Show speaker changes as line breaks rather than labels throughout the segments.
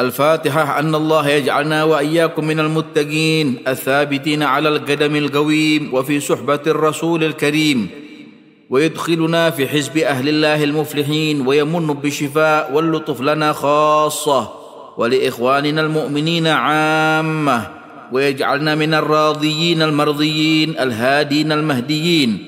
الفاتحة أن الله يجعلنا وإياكم من المتقين الثابتين على القدم القويم وفي صحبة الرسول الكريم ويدخلنا في حزب أهل الله المفلحين ويمن بالشفاء واللطف لنا خاصة ولإخواننا المؤمنين عامة ويجعلنا من الراضيين المرضيين الهادين المهديين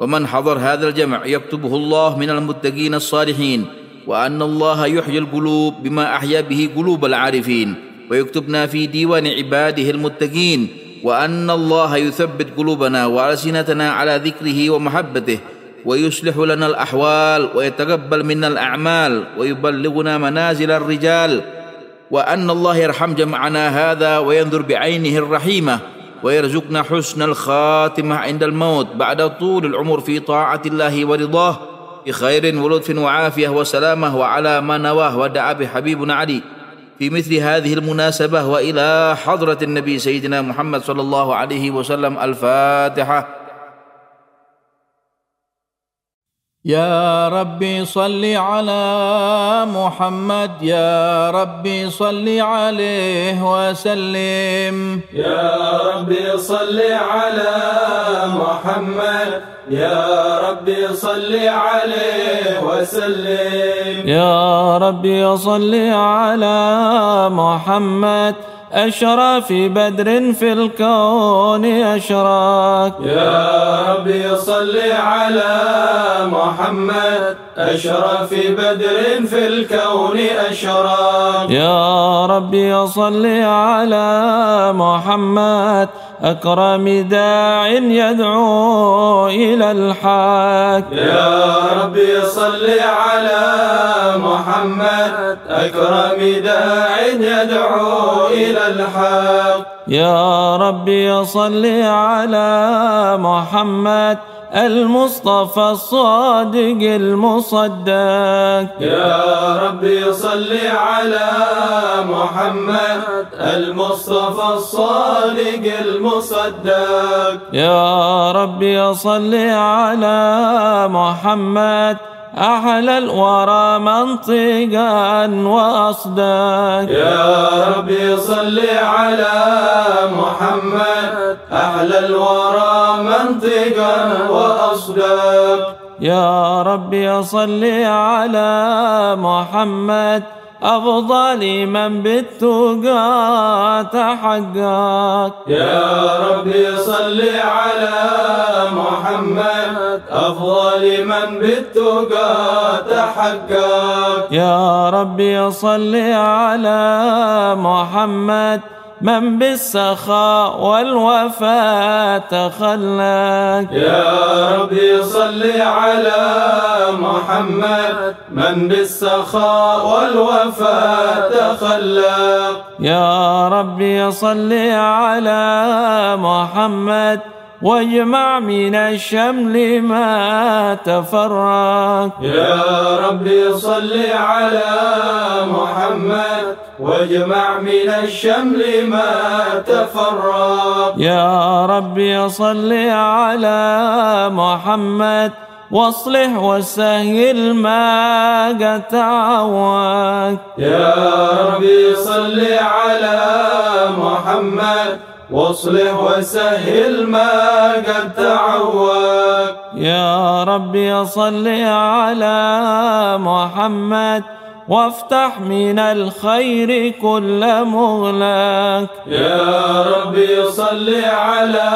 ومن حضر هذا الجمع يكتبه الله من المتقين الصالحين وان الله يحيي القلوب بما احيا به قلوب العارفين ويكتبنا في ديوان عباده المتقين وان الله يثبت قلوبنا والسنتنا على ذكره ومحبته ويصلح لنا الاحوال ويتقبل منا الاعمال ويبلغنا منازل الرجال وان الله يرحم جمعنا هذا وينظر بعينه الرحيمه ويرزقنا حسن الخاتمه عند الموت بعد طول العمر في طاعه الله ورضاه بخير ولطف وعافية وسلامة وعلى ما نواه ودعا به حبيبنا علي في مثل هذه المناسبة وإلى حضرة النبي سيدنا محمد صلى الله عليه وسلم الفاتحة
يا ربي صل على محمد يا ربي صل عليه
وسلم يا ربي صل على محمد يا ربي صل عليه وسلم
يا ربي صل
على
محمد أشرى في بدر في الكون أشراك
يا ربي صل على محمد أشرف بدر في الكون أشراق
يا ربي صل على محمد أكرم داع يدعو إلى الحق
يا ربي صل على محمد أكرم داع يدعو إلى الحق
يا ربي صل على محمد المصطفى الصادق المصدق
يا ربي صل على محمد المصطفى الصادق المصدق
يا ربي صل على محمد أعلى الورى منطقا وأصداك
يا ربي صل على محمد أعلى الورى منطقا وأصداك
يا ربي صل على محمد أفضل من بالتقى تحقق
يا ربي صل على محمد أفضل من بالتقى تحقق
يا ربي صل على محمد من بالسخاء والوفاء تخلى
يا ربي صل على محمد من بالسخاء والوفاء تخلى
يا ربي صل على محمد واجمع من الشمل ما تفرق
يا ربي صل على محمد واجمع من الشمل ما تفرق
يا ربي صل على محمد واصلح وسهل ما قطعوك
يا ربي صل على محمد واصلح وسهل ما قد تعوك
يا ربي صل على محمد وافتح من الخير كل مغلاك
يا ربي صل على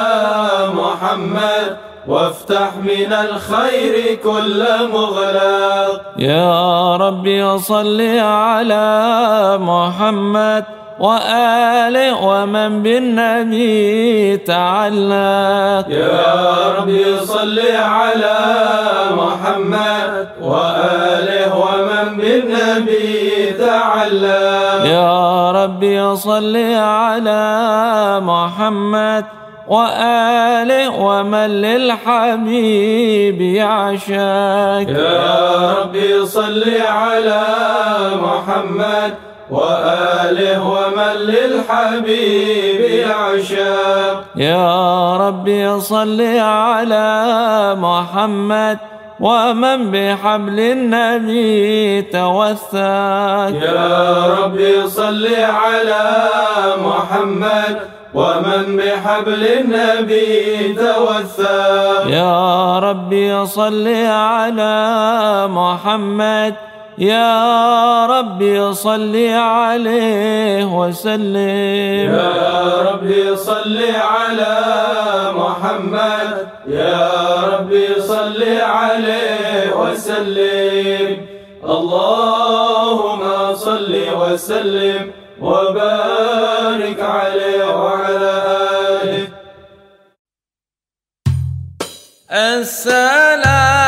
محمد وافتح من الخير كل مغلاك
يا ربي صل على محمد وآله ومن بالنبي تعلق
يا ربي صل على محمد وآله ومن بالنبي تعلق
يا ربي صل على محمد وآله ومن للحبيب يعشق
يا ربي صل على محمد وآله ومن للحبيب عشاق
يا ربي صل على محمد ومن بحبل النبي توثق
يا ربي صل على محمد ومن بحبل النبي توثق
يا ربي صل على محمد يا ربي صل عليه وسلم يا
ربي صل على محمد يا ربي صل عليه وسلم اللهم صل وسلم وبارك عليه وعلى آله
السلام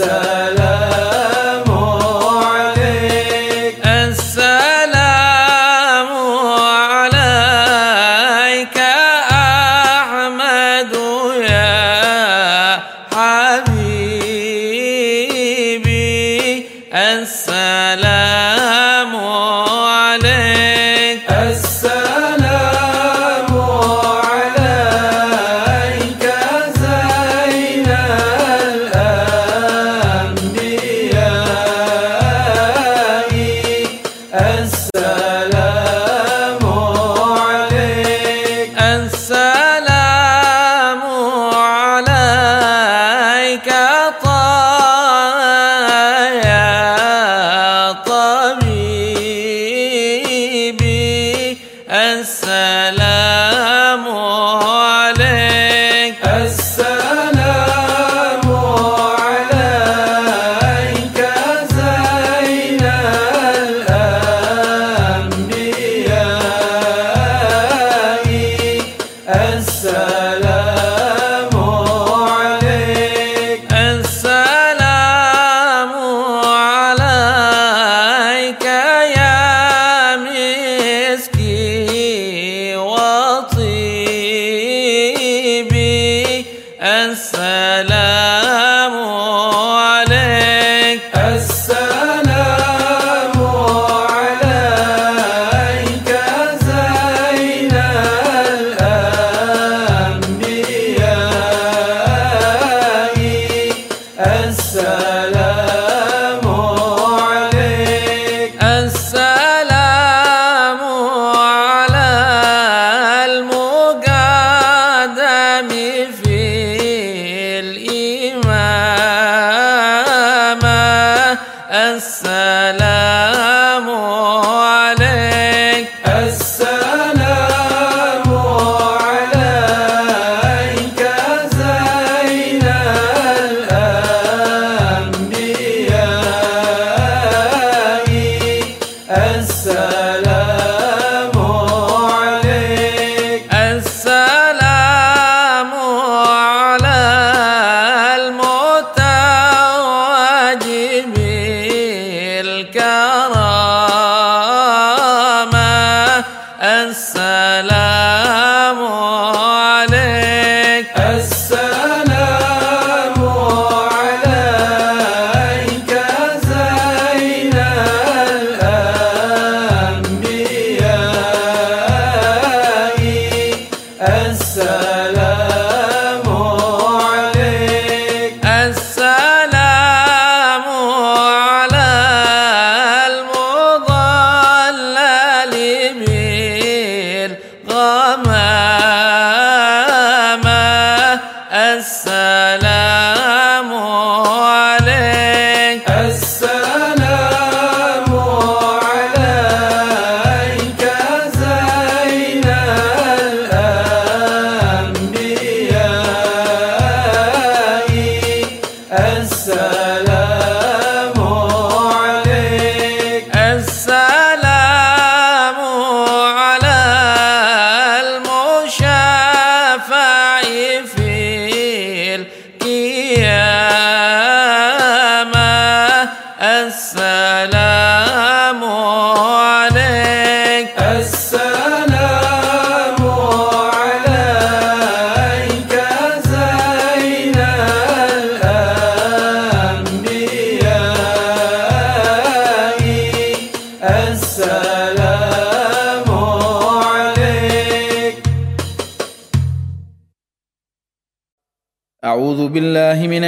있어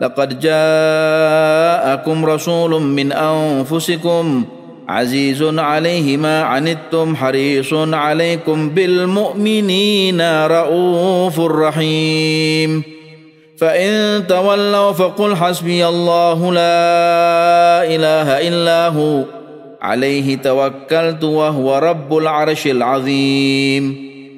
لقد جاءكم رسول من انفسكم عزيز عليه ما عنتم حريص عليكم بالمؤمنين رؤوف رحيم فان تولوا فقل حسبي الله لا اله الا هو عليه توكلت وهو رب العرش العظيم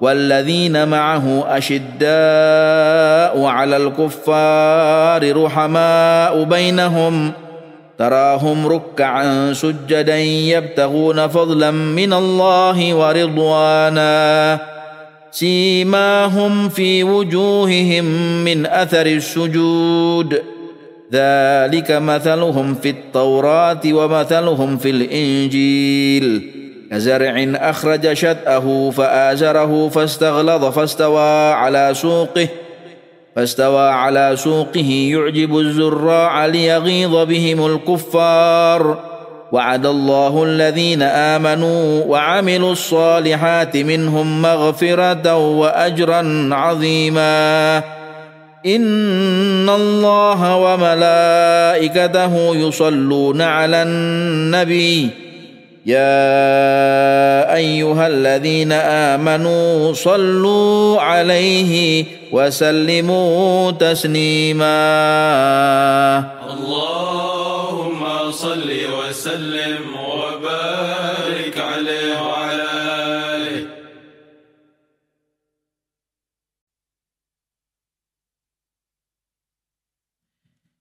والذين معه اشداء على الكفار رحماء بينهم تراهم ركعا سجدا يبتغون فضلا من الله ورضوانا سيماهم في وجوههم من اثر السجود ذلك مثلهم في التوراه ومثلهم في الانجيل كزرع أخرج شدأه فآزره فاستغلظ فاستوى على سوقه فاستوى على سوقه يعجب الزراع ليغيظ بهم الكفار وعد الله الذين آمنوا وعملوا الصالحات منهم مغفرة وأجرا عظيما إن الله وملائكته يصلون على النبي يا ايها الذين امنوا صلوا عليه
وسلموا تسليما اللهم صل وسلم وبارك عليه وعلى اله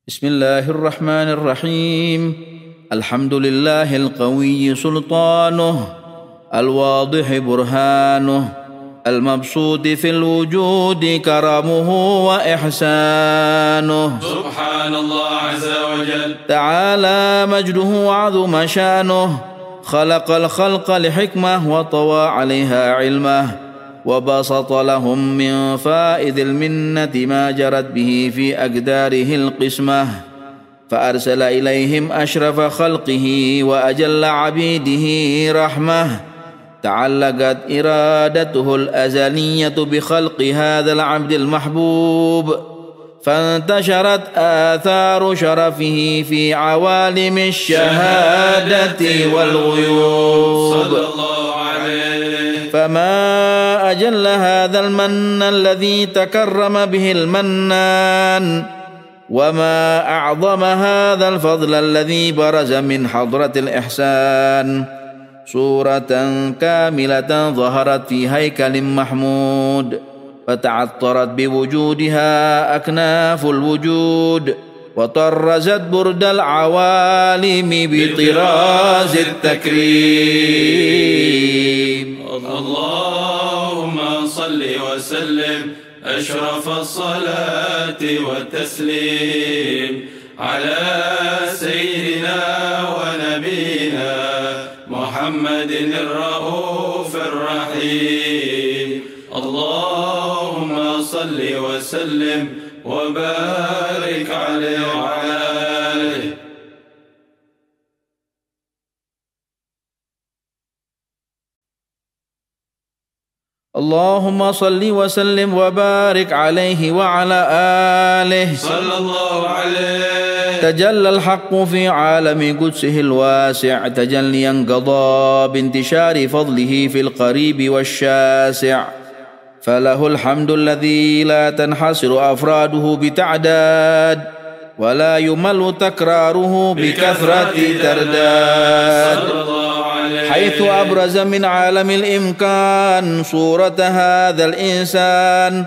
بسم الله الرحمن الرحيم الحمد لله القوي سلطانه الواضح برهانه المبسوط في الوجود كرمه وإحسانه
سبحان الله عز وجل
تعالى مجده وعظم شانه خلق الخلق لحكمة وطوى عليها علمه وبسط لهم من فائد المنة ما جرت به في أقداره القسمة فأرسل إليهم أشرف خلقه وأجل عبيده رحمة تعلقت إرادته الأزلية بخلق هذا العبد المحبوب فانتشرت آثار شرفه في عوالم الشهادة والغيوب صلى الله عليه فما أجل هذا المن الذي تكرم به المنان وما أعظم هذا الفضل الذي برز من حضرة الإحسان صورة كاملة ظهرت في هيكل محمود فتعطرت بوجودها أكناف الوجود وطرزت برد العوالم بطراز التكريم
اللهم صل وسلم أشرف الصلاة والتسليم على سيدنا ونبينا محمد الرؤوف الرحيم اللهم صل وسلم وبارك عليه وعلى
اللهم صل وسلم وبارك عليه وعلى آله
صلى الله عليه
تجلى الحق في عالم قدسه الواسع تجليا قضى بانتشار فضله في القريب والشاسع فله الحمد الذي لا تنحصر أفراده بتعداد ولا يمل تكراره بكثرة ترداد صلى الله حيث أبرز من عالم الإمكان صورة هذا الإنسان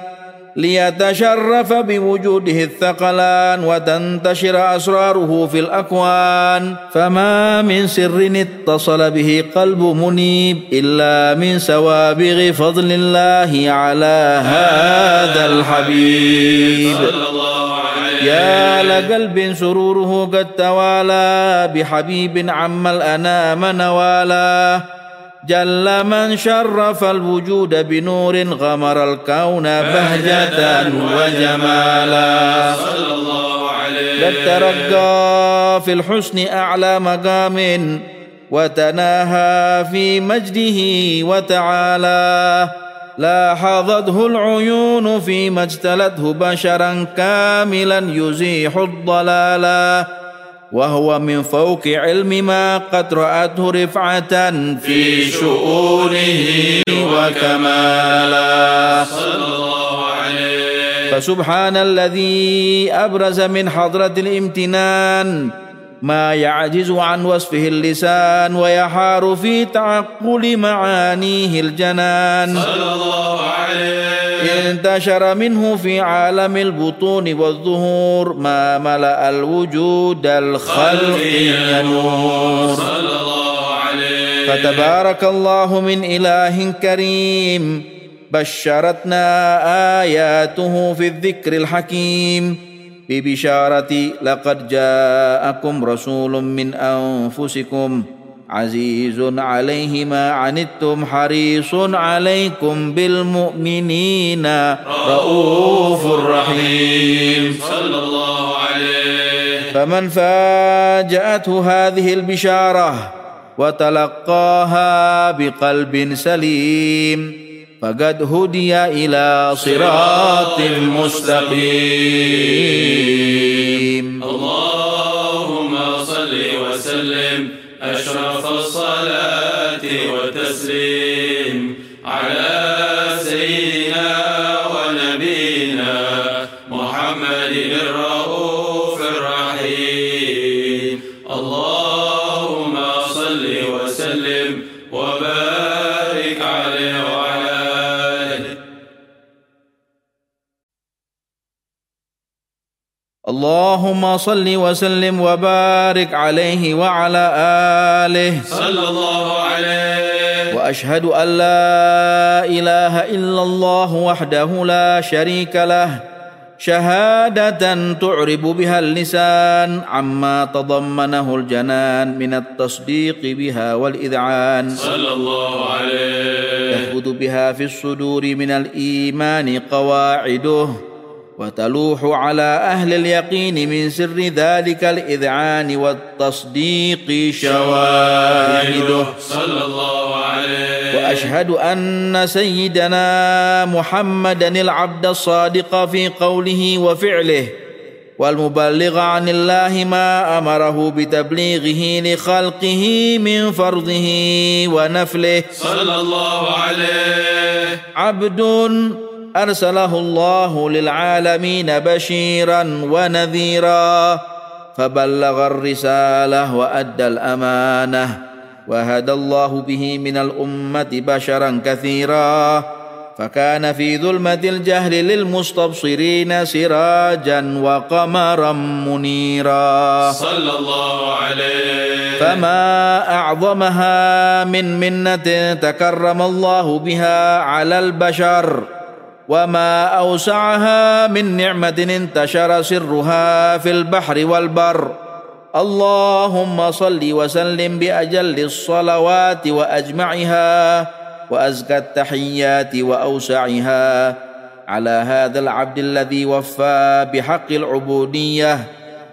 ليتشرف بوجوده الثقلان وتنتشر أسراره في الأكوان فما من سر اتصل به قلب منيب إلا من سوابغ فضل الله على هذا الحبيب صلى الله عليه يا لقلب سروره قد توالى بحبيب عم الأنام نوالى جل من شرف الوجود بنور غمر الكون بهجة وجمالا صلى الله عليه قد ترقى في الحسن أعلى مقام وتناهى في مجده وتعالى لاحظته العيون فيما اجتلته بشرا كاملا يزيح الضلالا وهو من فوق علم ما قد رأته رفعة في شؤونه وكمالا صلى الله عليه فسبحان الذي أبرز من حضرة الامتنان ما يعجز عن وصفه اللسان ويحار في تعقل معانيه الجنان
صلى الله عليه
انتشر منه في عالم البطون والظهور ما ملأ الوجود الخلق النور
صلى الله عليه
فتبارك الله من إله كريم بشرتنا آياته في الذكر الحكيم ببشارة لقد جاءكم رسول من أنفسكم عزيز عليه ما عنتم حريص عليكم بالمؤمنين
رؤوف رحيم صلى الله عليه
فمن فاجأته هذه البشارة وتلقاها بقلب سليم فقد هدي إلى صراط مستقيم
الله
اللهم صل وسلم وبارك عليه وعلى آله
صلى الله عليه
وأشهد أن لا إله إلا الله وحده لا شريك له شهادة تعرب بها اللسان عما تضمنه الجنان من التصديق بها والإذعان
صلى الله عليه
تثبت بها في الصدور من الإيمان قواعده وتلوح على أهل اليقين من سر ذلك الإذعان والتصديق شواهده
صلى الله
عليه وأشهد أن سيدنا محمدا العبد الصادق في قوله وفعله والمبلغ عن الله ما أمره بتبليغه لخلقه من فرضه ونفله
صلى الله عليه عبد
ارسله الله للعالمين بشيرا ونذيرا فبلغ الرساله وادى الامانه وهدى الله به من الامه بشرا كثيرا فكان في ظلمه الجهل للمستبصرين سراجا وقمرا منيرا صلى الله عليه فما اعظمها من منه تكرم الله بها على البشر وما أوسعها من نعمة انتشر سرها في البحر والبر اللهم صل وسلم بأجل الصلوات وأجمعها وأزكى التحيات وأوسعها على هذا العبد الذي وفى بحق العبودية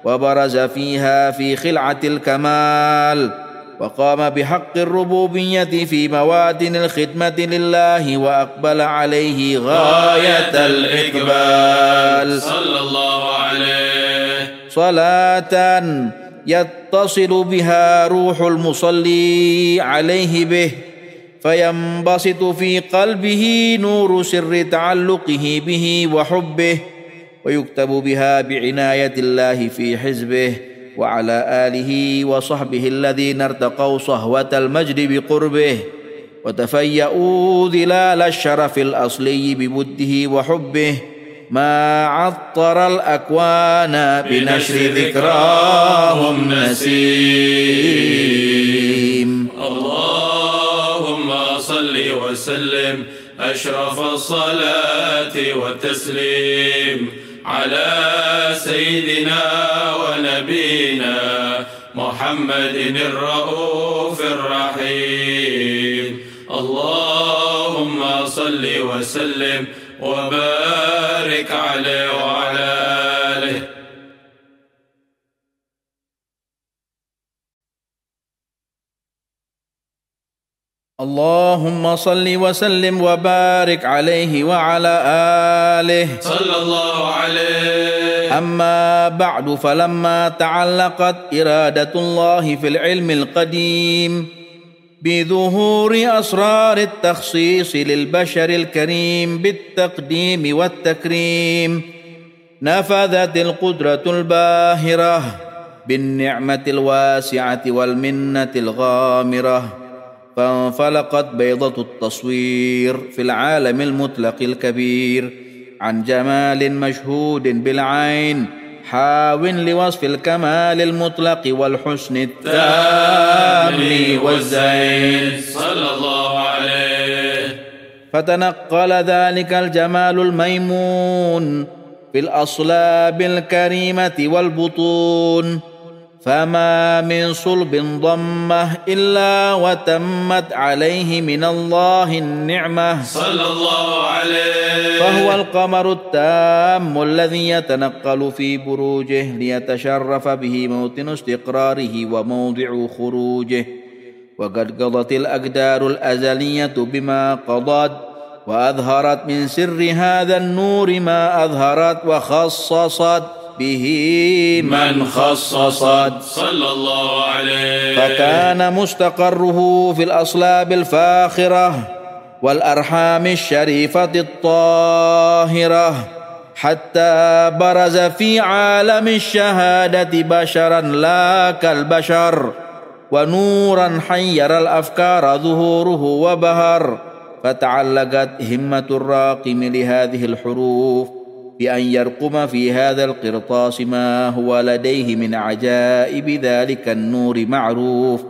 وبرز فيها في خلعة الكمال وقام بحق الربوبية في موادن الخدمة لله وأقبل عليه غاية الإقبال
صلى الله عليه
صلاة يتصل بها روح المصلي عليه به فينبسط في قلبه نور سر تعلقه به وحبه ويكتب بها بعناية الله في حزبه وعلى آله وصحبه الذين ارتقوا صهوة المجد بقربه وتفيأوا ظلال الشرف الأصلي بمده وحبه ما عطر الأكوان بنشر ذكراهم نسيم
اللهم صل وسلم أشرف الصلاة والتسليم على سيدنا ونبينا محمد الرؤوف الرحيم اللهم صل وسلم وبارك عليه وعلى آله
اللهم صل وسلم وبارك عليه وعلى آله
صلى الله عليه
أما بعد فلما تعلقت إرادة الله في العلم القديم بظهور أسرار التخصيص للبشر الكريم بالتقديم والتكريم نفذت القدرة الباهرة بالنعمة الواسعة والمنة الغامرة فانفلقت بيضة التصوير في العالم المطلق الكبير عن جمال مشهود بالعين حاو لوصف الكمال المطلق والحسن التام والزين
صلى الله عليه
فتنقل ذلك الجمال الميمون في الأصلاب الكريمة والبطون فما من صلب ضمه إلا وتمت عليه من الله النعمة
صلى الله عليه
فهو القمر التام الذي يتنقل في بروجه ليتشرف به موطن استقراره وموضع خروجه وقد قضت الأقدار الأزلية بما قضت وأظهرت من سر هذا النور ما أظهرت وخصصت ربه من خصصت
صلى الله عليه
فكان مستقره في الأصلاب الفاخرة والأرحام الشريفة الطاهرة حتى برز في عالم الشهادة بشرا لا كالبشر ونورا حير الأفكار ظهوره وبهر فتعلقت همة الراقم لهذه الحروف بان يرقم في هذا القرطاس ما هو لديه من عجائب ذلك النور معروف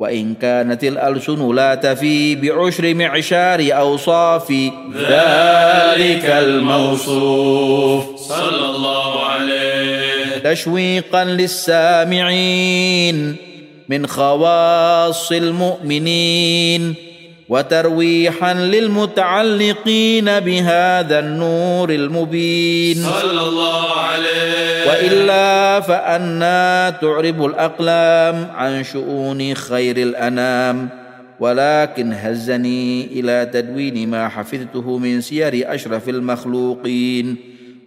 وان كانت الالسن لا تفي بعشر معشار اوصاف
ذلك الموصوف صلى الله
عليه تشويقا للسامعين من خواص المؤمنين وترويحا للمتعلقين بهذا النور المبين
صلى الله عليه
وإلا فأنا تعرب الأقلام عن شؤون خير الأنام ولكن هزني إلى تدوين ما حفظته من سير أشرف المخلوقين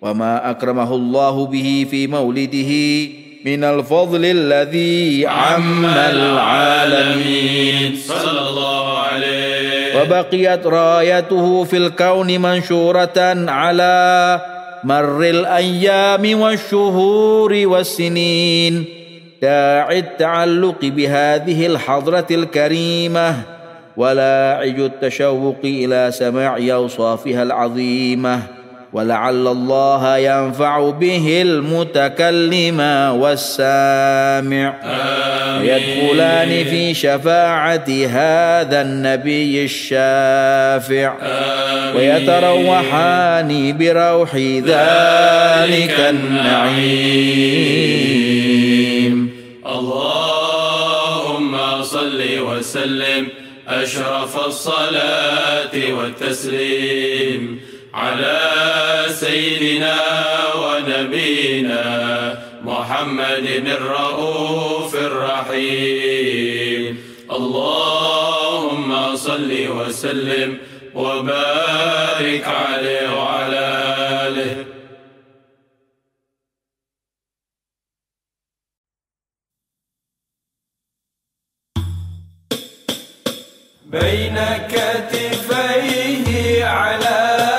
وما أكرمه الله به في مولده من الفضل الذي عم العالمين
صلى الله عليه
وبقيت رايته في الكون منشورة على مر الأيام والشهور والسنين داعي التعلق بهذه الحضرة الكريمة ولاعج التشوق إلى سماع أوصافها العظيمة ولعل الله ينفع به المتكلم والسامع يدخلان في شفاعة هذا النبي الشافع ويتروحان بروح ذلك النعيم
اللهم صل وسلم أشرف الصلاة والتسليم على سيدنا ونبينا محمد الرؤوف الرحيم اللهم صل وسلم وبارك عليه وعلى آله
بين كتفيه على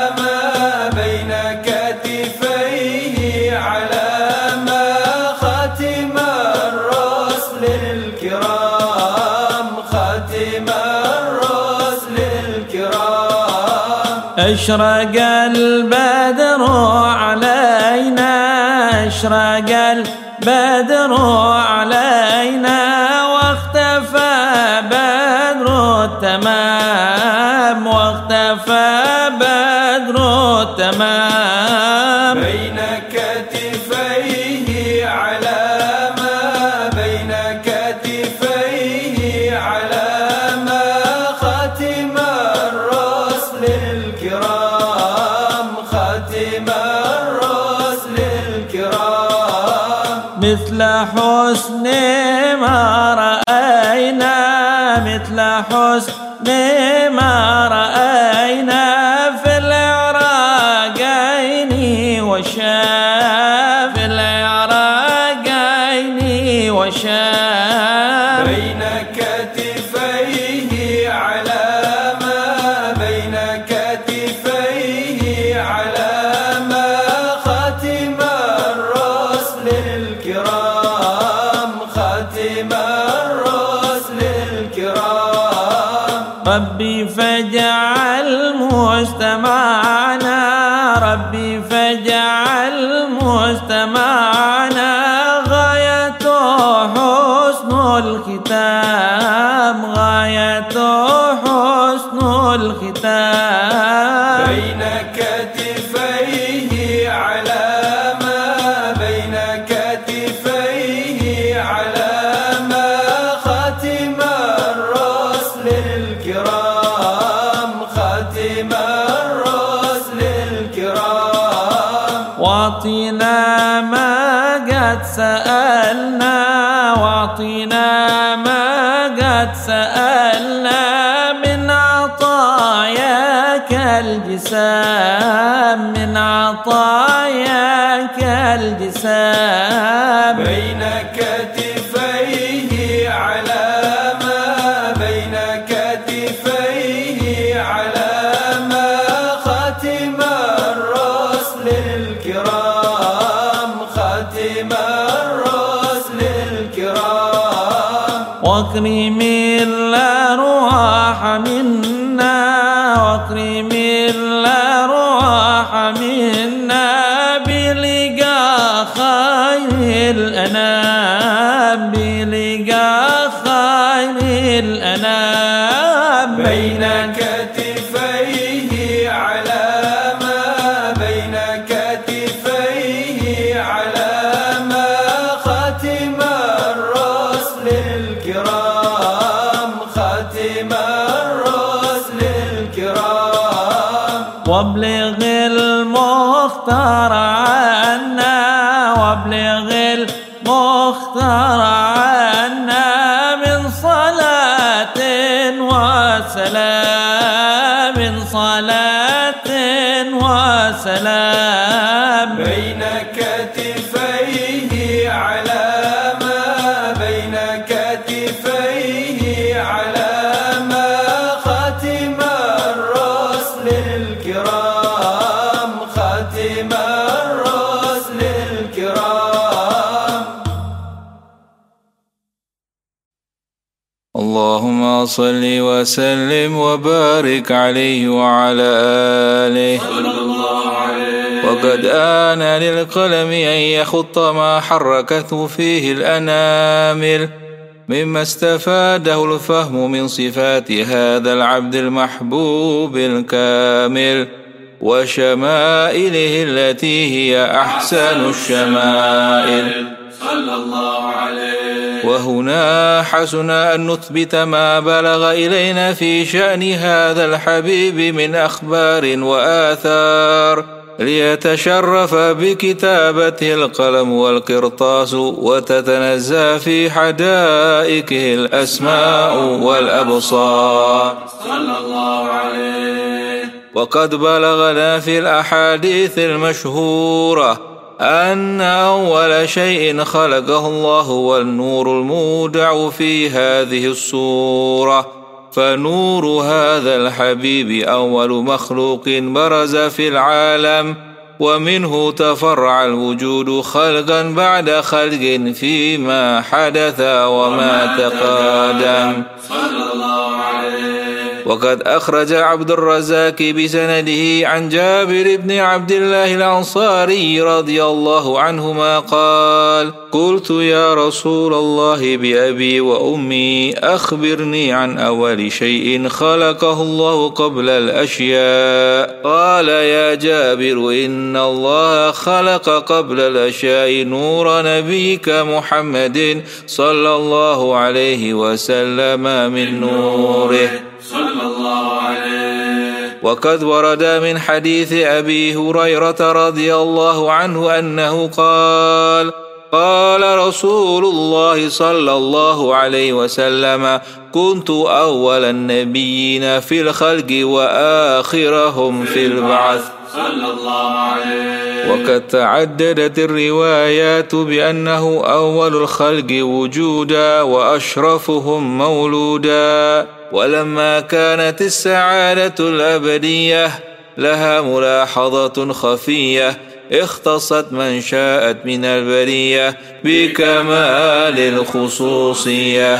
اشرق البدر علينا اشرق البدر علينا رأينا مثل حسن ما رأينا Mama.
سألنا واعطنا ما قد سألنا من عطاياك الجسام من عطاياك الجسام
بينك
وصل وسلم وبارك عليه وعلى آله
صلى الله عليه
وقد آن للقلم أن يخط ما حركته فيه الأنامل مما استفاده الفهم من صفات هذا العبد المحبوب الكامل وشمائله التي هي أحسن الشمائل
صلى الله عليه
وهنا حسنا أن نثبت ما بلغ إلينا في شأن هذا الحبيب من أخبار وآثار ليتشرف بكتابته القلم والقرطاس وتتنزى في حدائقه الأسماء
والأبصار صلى الله
عليه وقد بلغنا في الأحاديث المشهورة أن أول شيء خلقه الله هو النور المودع في هذه الصورة فنور هذا الحبيب أول مخلوق برز في العالم ومنه تفرع الوجود خلقا بعد خلق فيما حدث وما تقادم صلى الله عليه وقد أخرج عبد الرزاق بسنده عن جابر بن عبد الله الأنصاري رضي الله عنهما قال قلت يا رسول الله بأبي وأمي أخبرني عن أول شيء خلقه الله قبل الأشياء قال يا جابر إن الله خلق قبل الأشياء نور نبيك محمد صلى الله عليه وسلم من نوره صلى الله عليه وقد ورد من حديث أبي هريرة رضي الله عنه أنه قال قال رسول الله صلى الله عليه وسلم كنت أول النبيين في الخلق وآخرهم في البعث
صلى الله عليه
وقد تعددت الروايات بأنه أول الخلق وجودا وأشرفهم مولودا ولما كانت السعادة الأبدية لها ملاحظة خفية اختصت من شاءت من البرية بكمال الخصوصية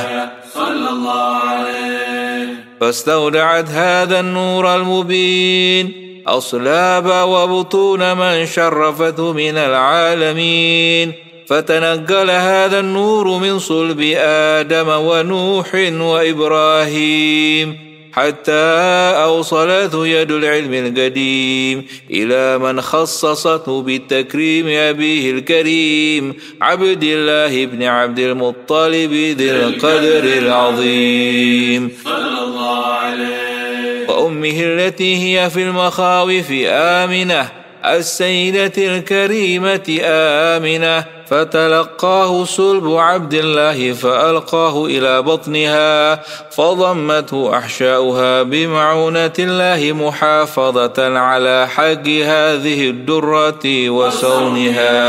صلى الله عليه
فاستودعت هذا النور المبين أصلاب وبطون من شرفته من العالمين فتنقل هذا النور من صلب آدم ونوح وإبراهيم حتى أوصلته يد العلم القديم إلى من خصصته بالتكريم أبيه الكريم عبد الله بن عبد المطلب ذي القدر العظيم صلى الله عليه وأمه التي هي في المخاوف آمنة السيدة الكريمة آمنة فتلقاه صلب عبد الله فألقاه إلى بطنها فضمته أحشاؤها بمعونة الله محافظة على حق هذه الدرة وصونها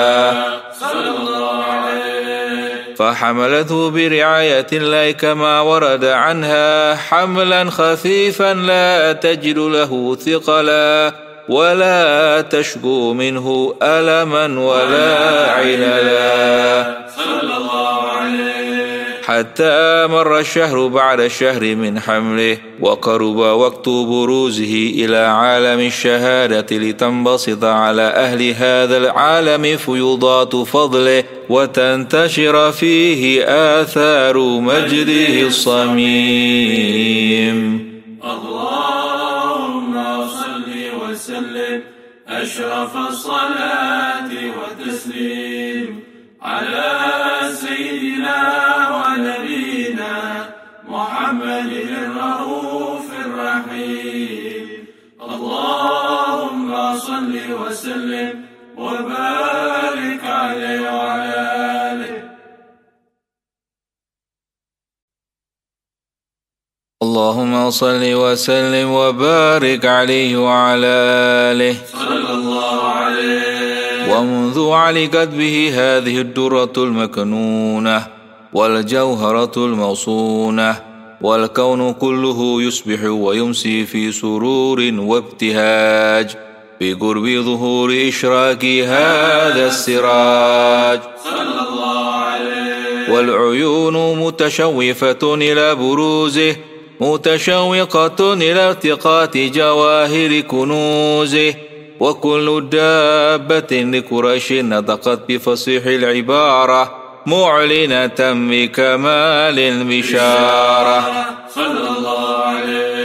فحملته برعاية
الله
كما ورد عنها حملا خفيفا لا تجد له ثقلا ولا تشكو منه ألما ولا عللا صلى الله عليه حتى مر الشهر بعد الشهر من حمله وقرب وقت بروزه إلى عالم الشهادة لتنبسط على أهل هذا العالم فيوضات فضله وتنتشر فيه آثار مجده الصميم
الله أشرف الصلاة والتسليم على سيدنا ونبينا محمد الرؤوف الرحيم اللهم صل وسلم وبارك
صل وسلم وبارك عليه وعلى
آله صلى الله
عليه ومنذ علقت به هذه الدرة المكنونة والجوهرة الموصونة والكون كله يصبح ويمسي في سرور وابتهاج بقرب ظهور إشراك هذا السراج
صلى الله عليه
والعيون متشوفة إلى بروزه متشوقة إلى التقاط جواهر كنوزه وكل دابة لقريش نطقت بفصيح العبارة معلنة بكمال بشارة صلى الله عليه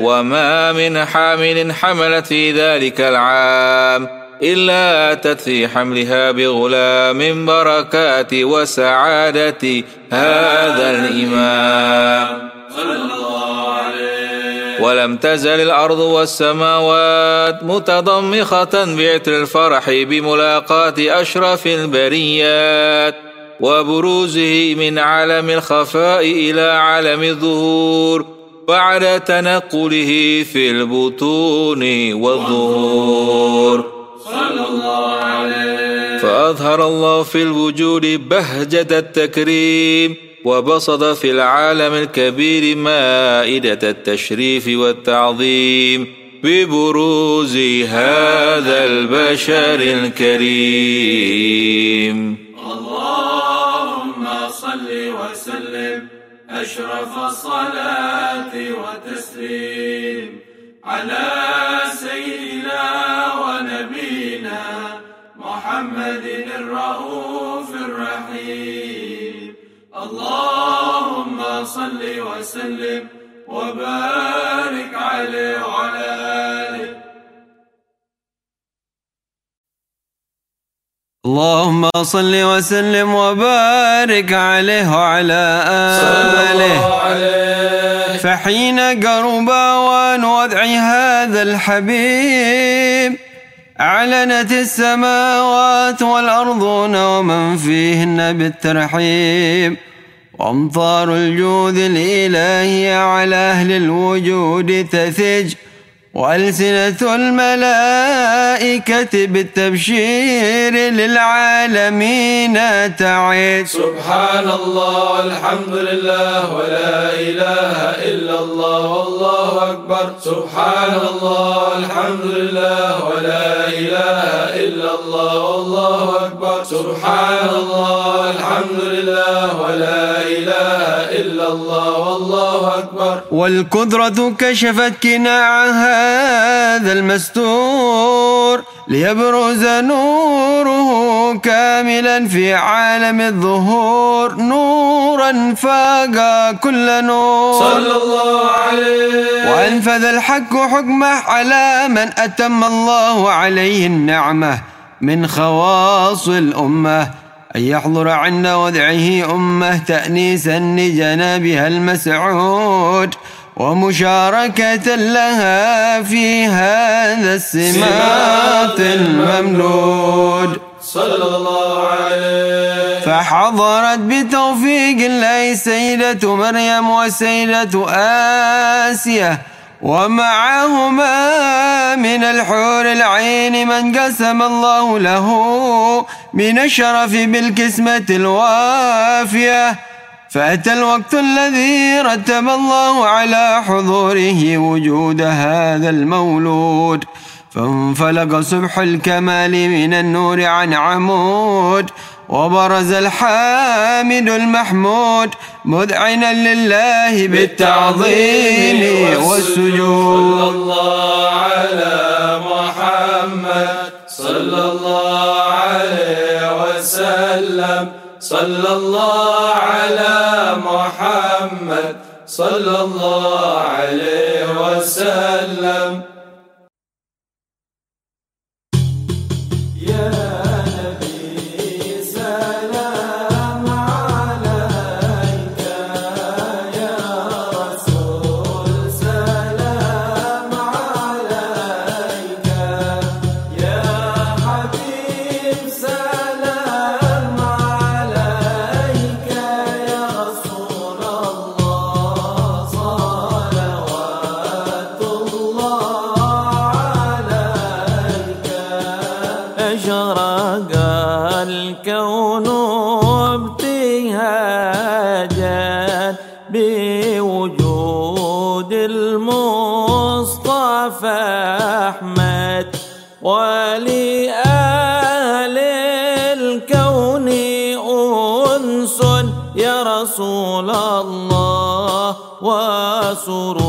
وما من حامل حملت في ذلك العام إلا أتت في حملها بغلام بركات وسعادة هذا الإمام صلى الله عليه ولم تزل الأرض والسماوات متضمخة بعتر الفرح بملاقاة أشرف البريات وبروزه من عالم الخفاء إلى عالم الظهور بعد تنقله في البطون والظهور
صلى الله عليه
فأظهر الله في الوجود بهجة التكريم وبسط في العالم الكبير مائدة التشريف والتعظيم ببروز هذا البشر الكريم
اللهم صل وسلم أشرف الصلاة وتسليم على سيدنا ونبينا محمد الرؤوف اللهم صل وسلم وبارك عليه وعلى آله
اللهم صل وسلم وبارك عليه وعلى
آله
فحين قرب وان وضع هذا الحبيب أعلنت السماوات والأرضون ومن فيهن بالترحيب وأمطار الجود الإلهي على أهل الوجود تثج وألسنة الملائكة بالتبشير للعالمين تعد
سبحان الله والحمد لله ولا إله إلا الله والله أكبر سبحان الله والحمد لله ولا إله إلا الله والله أكبر سبحان الله الحمد لله ولا إله إلا الله والله أكبر
والقدرة كشفت كناع هذا المستور ليبرز نوره كاملا في عالم الظهور نورا فاق كل نور صلى
الله عليه
وأنفذ الحق حكمه على من أتم الله عليه النعمة من خواص الأمة أن يحضر عند وضعه أمه تأنيسا لجنابها المسعود ومشاركة لها في هذا السماط الممدود
صلى الله عليه
فحضرت بتوفيق الله سيدة مريم وسيدة آسية ومعهما من الحور العين من قسم الله له من الشرف بالكسمة الوافية فأتى الوقت الذي رتب الله على حضوره وجود هذا المولود فانفلق صبح الكمال من النور عن عمود وبرز الحامد المحمود مذعنا لله بالتعظيم والسجود
صلى الله على محمد صلى الله عليه وسلم صلى الله على محمد صلى الله عليه وسلم
وسرور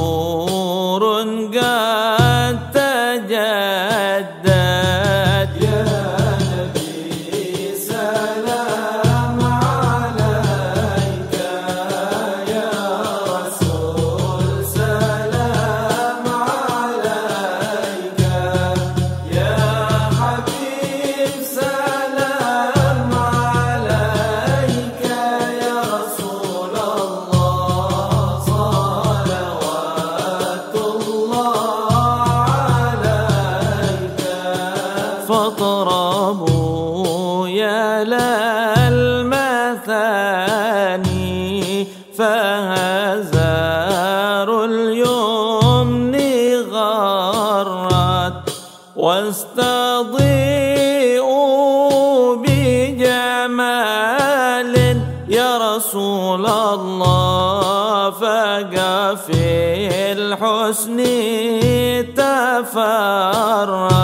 تفرق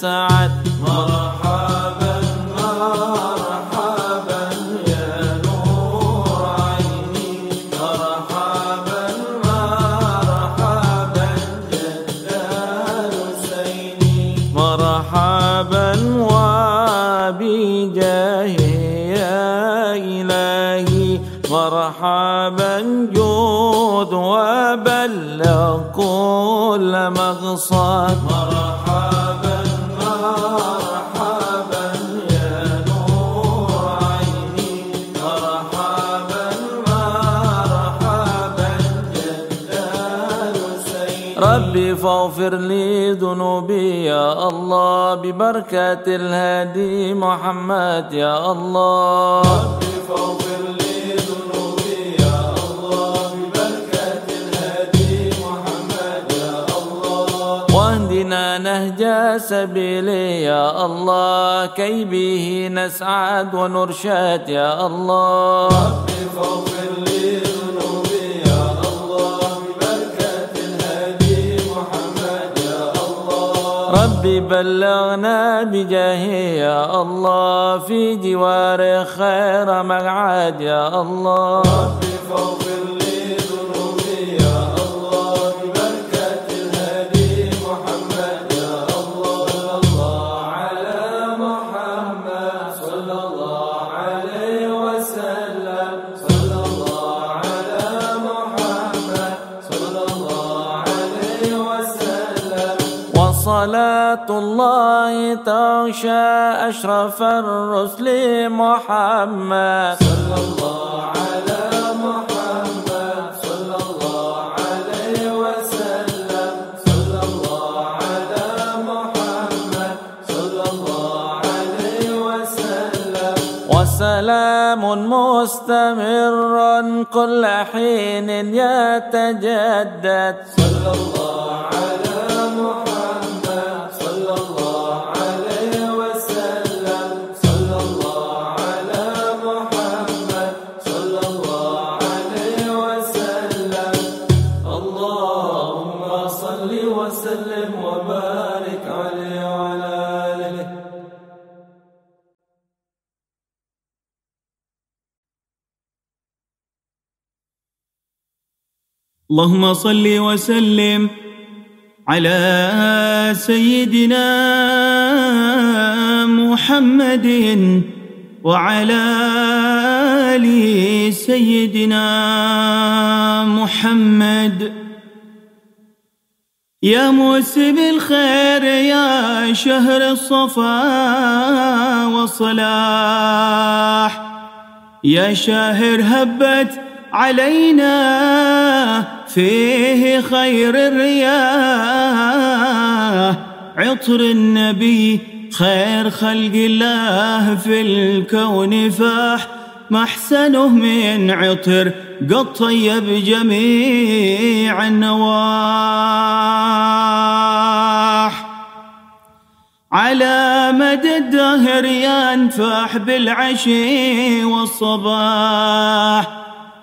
سعد
مرحبا مرحبا يا نور عيني مرحبا مرحبا جلال حسيني
مرحبا وبجاهي يا إلهي مرحبا جود وبلغ كل مقصد واغفر لي ذنوبي يا الله ببركة الهادي محمد يا الله
ربي لي ذنوبي يا الله ببركة الهادي محمد يا الله
واهدنا نهج سبيلي يا الله كي به نسعد ونرشد
يا الله ربي
بلغنا بجاه يا الله في جوار خير مقعد يا الله صلوات الله تغشى أشرف الرسل محمد صلى
الله على محمد صلى الله عليه وسلم صلى الله على محمد صلى
الله عليه وسلم وسلام مستمر كل حين يتجدد
صلى الله عليه
اللهم صل وسلم على سيدنا محمد وعلى ال سيدنا محمد يا موسم الخير يا شهر الصفا والصلاح يا شاهر هبت علينا فيه خير الرياح عطر النبي خير خلق الله في الكون فاح محسنه من عطر قد طيب جميع النواح على مدى الدهر ينفح بالعشي والصباح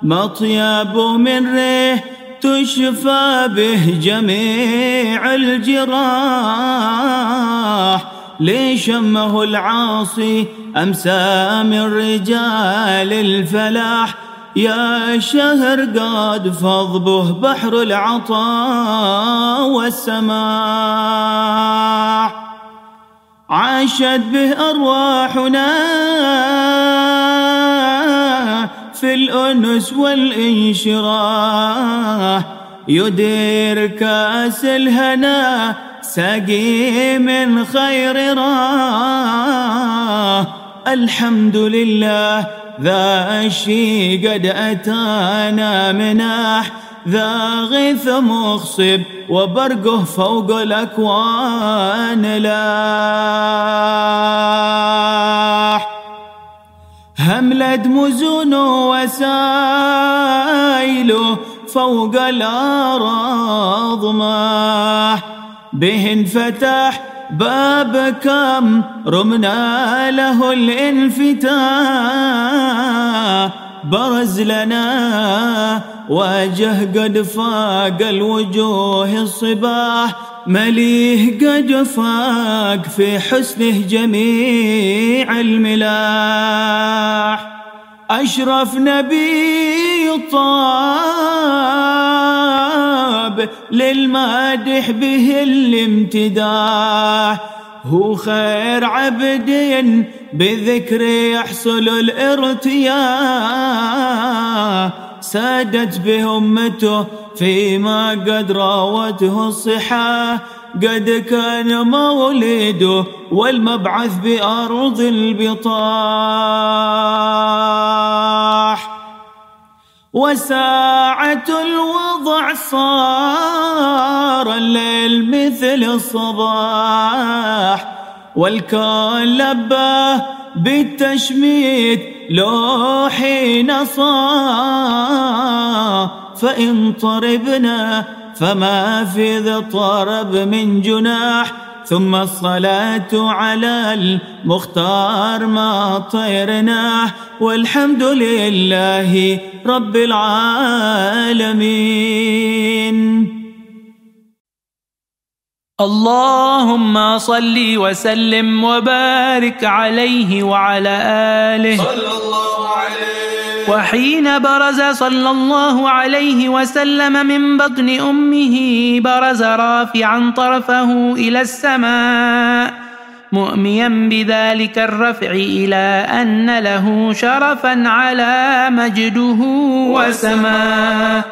مطيب من ريح تشفى به جميع الجراح امه العاصي أمسى من رجال الفلاح يا شهر قد فض به بحر العطاء والسماح عاشت به أرواحنا في الأنس والإنشراح يدير كاس الهنا ساقي من خير راه الحمد لله ذا الشي قد أتانا مناح ذا غيث مخصب وبرقه فوق الأكوان لاح هملت مزون وسائله فوق الأراض ما به انفتح باب كم رمنا له الانفتاح برز لنا وجه قد فاق الوجوه الصباح مليه قد فاق في حسنه جميع الملاح أشرف نبي طاب للمادح به الامتداح هو خير عبد بذكر يحصل الارتياح سادت بهمته فيما قد راوته الصحة قد كان مولده والمبعث بأرض البطاح وساعة الوضع صار الليل مثل الصباح والكون لباه بالتشميت لو حين صار فإن طربنا فما في ذا طرب من جناح ثم الصلاة على المختار ما طيرنا والحمد لله رب العالمين اللهم صل وسلم وبارك عليه وعلى
آله صلى الله
وحين برز صلى الله عليه وسلم من بطن أمه برز رافعا طرفه إلى السماء مؤميا بذلك الرفع إلى أن له شرفا على مجده وسماه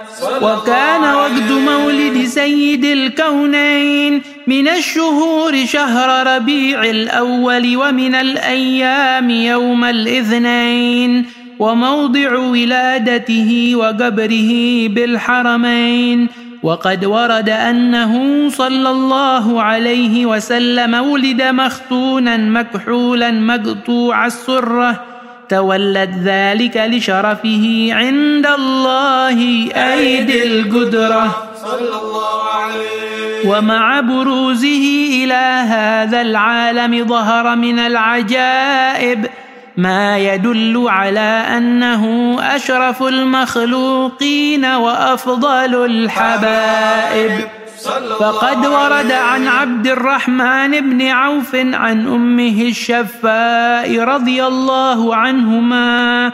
وكان وقت مولد سيد الكونين من الشهور شهر ربيع الأول ومن الأيام يوم الاثنين وموضع ولادته وقبره بالحرمين وقد ورد أنه صلى الله عليه وسلم ولد مختونا مكحولا مقطوع السرة تولد ذلك لشرفه عند الله أيدي القدرة
صلى الله عليه
ومع بروزه إلى هذا العالم ظهر من العجائب ما يدل على انه اشرف المخلوقين وافضل الحبائب فقد ورد عن عبد الرحمن بن عوف عن امه الشفاء رضي الله عنهما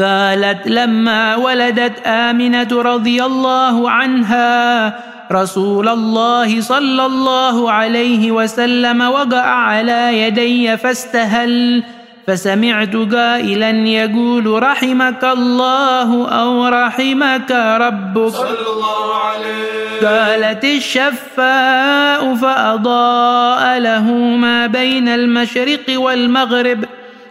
قالت لما ولدت امنه رضي الله عنها رسول الله صلى الله عليه وسلم وقع على يدي فاستهل فسمعت قائلا يقول رحمك الله أو رحمك ربك
صلى الله عليه
قالت الشفاء فأضاء له ما بين المشرق والمغرب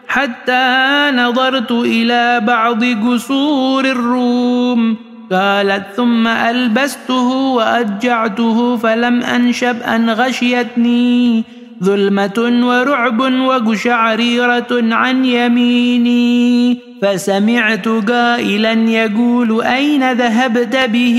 حتى نظرت إلى بعض قصور الروم قالت ثم ألبسته وأجعته فلم أنشب أن غشيتني ظلمة ورعب وقشعريرة عن يميني فسمعت قائلا يقول أين ذهبت به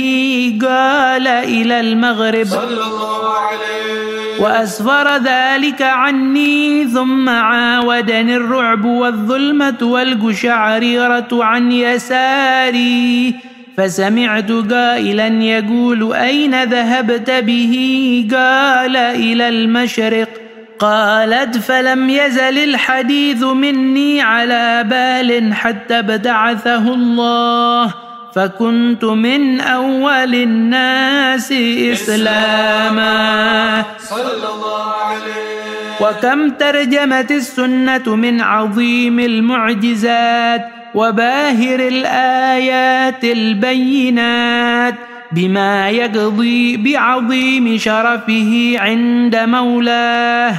قال إلى المغرب
صلى الله عليه
وأسفر ذلك عني ثم عاودني الرعب والظلمة والقشعريرة عن يساري فسمعت قائلا يقول أين ذهبت به قال إلى المشرق قالت فلم يزل الحديث مني على بال حتى ابتعثه الله فكنت من أول الناس إسلاما صلى الله عليه وكم ترجمت السنة من عظيم المعجزات وباهر الآيات البينات بما يقضي بعظيم شرفه عند مولاه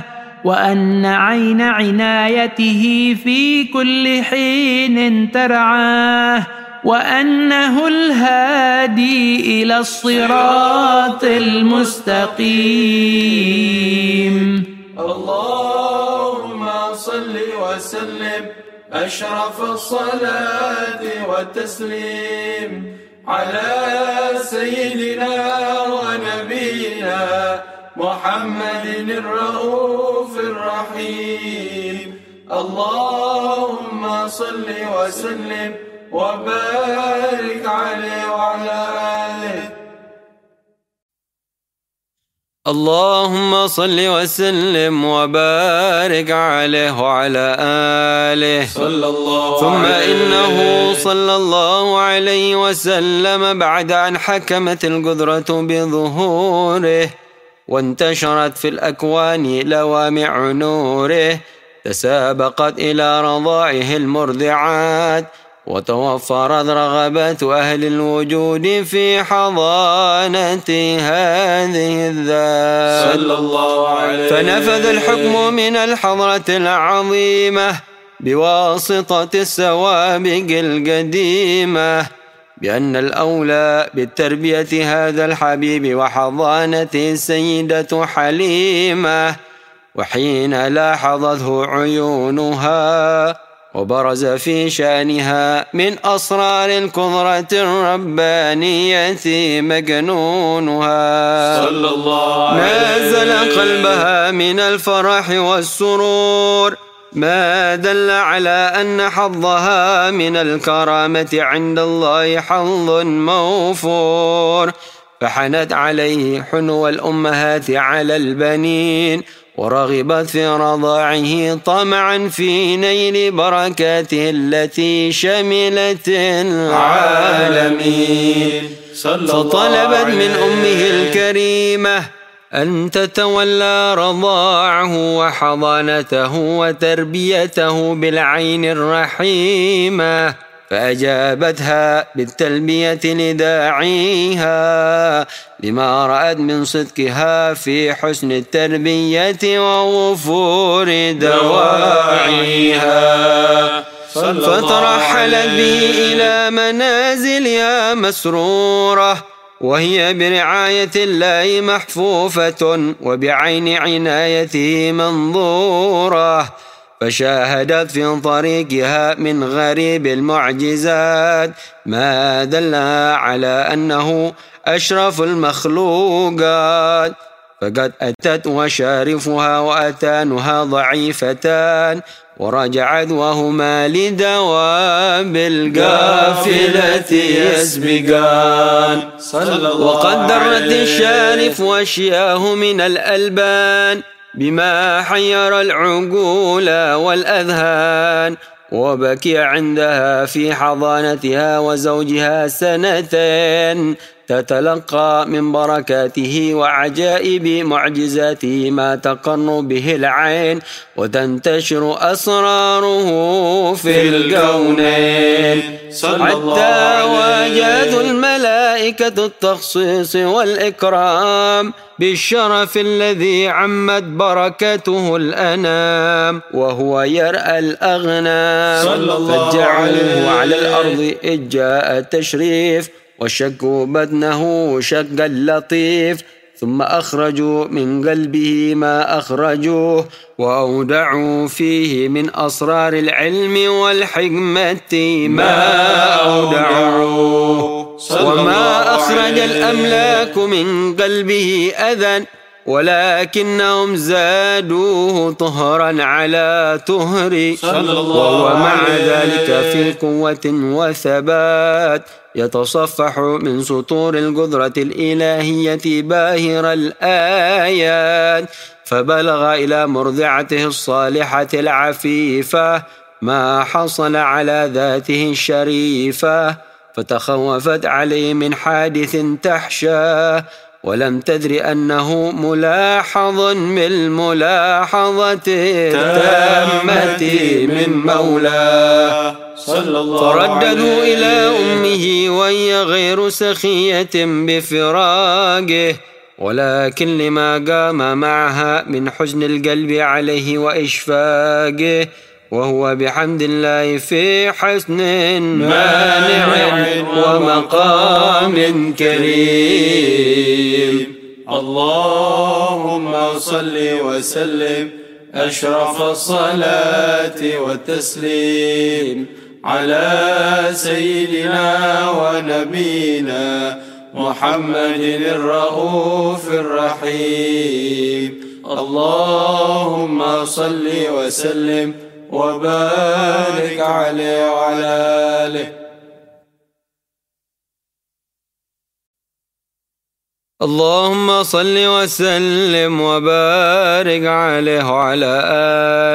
وأن عين عنايته في كل حين ترعاه وأنه الهادي إلى الصراط المستقيم
اللهم صل وسلم أشرف الصلاة والتسليم على سيدنا ونبينا محمد الرؤوف الرحيم اللهم صل وسلم وبارك عليه وعلى آله
اللهم صل وسلم وبارك عليه وعلى
آله
صلى الله ثم عليه إنه صلى الله عليه وسلم بعد أن حكمت القدرة بظهوره وانتشرت في الأكوان لوامع نوره تسابقت إلى رضاعه المرضعات وتوفرت رغبات أهل الوجود في حضانة هذه الذات
صلى الله عليه
فنفذ الحكم من الحضرة العظيمة بواسطة السوابق القديمة بأن الأولى بتربية هذا الحبيب وحضانته السيدة حليمة وحين لاحظته عيونها وبرز في شأنها من أسرار الكظرة الربانية مجنونها
صلى الله عليه ما
قلبها من الفرح والسرور ما دل على أن حظها من الكرامة عند الله حظ موفور فحنت عليه حنو الأمهات على البنين ورغبت في رضاعه طمعا في نيل بركاته التي شملت العالمين فطلبت من أمه الكريمة أن تتولى رضاعه وحضانته وتربيته بالعين الرحيمة فأجابتها بالتلبية لداعيها لما رأت من صدقها في حسن التربية ووفور دواعيها فترحلت بي إلى منازل يا مسرورة وهي برعاية الله محفوفة وبعين عنايته منظورة فشاهدت في طريقها من غريب المعجزات ما دل على أنه أشرف المخلوقات فقد أتت وشارفها وأتانها ضعيفتان ورجع عذوهما لدواب القافلة يسبقان
وقد درت
الشارف واشياه من الألبان بما حير العقول والأذهان وبكي عندها في حضانتها وزوجها سنتين تتلقى من بركاته وعجائب معجزاته ما تقر به العين وتنتشر أسراره في الكونين حتى وجد الملائكة التخصيص والإكرام بالشرف الذي عمت بركته الأنام وهو يرأى الأغنام فجعله على الأرض إجاء التشريف وشقوا بدنه شقا لطيف ثم أخرجوا من قلبه ما أخرجوه وأودعوا فيه من أسرار العلم والحكمة ما أودعوه وما أخرج الأملاك من قلبه أذى ولكنهم زادوه طهرا على طهر
وهو مع
ذلك في قوة وثبات يتصفح من سطور القدرة الإلهية باهر الآيات فبلغ إلى مرضعته الصالحة العفيفة ما حصل على ذاته الشريفة فتخوفت عليه من حادث تحشاه ولم تدر أنه ملاحظ بالملاحظة التامة من مولاه
صلى الله فرددوا ترددوا
إلى أمه وهي غير سخية بفراقه ولكن لما قام معها من حزن القلب عليه وإشفاقه وهو بحمد الله في حسن مانع ومقام كريم
اللهم صل وسلم أشرف الصلاة والتسليم على سيدنا ونبينا محمد الرؤوف الرحيم اللهم صل وسلم وبارك عليه وعلى آله
اللهم صل وسلم وبارك عليه وعلى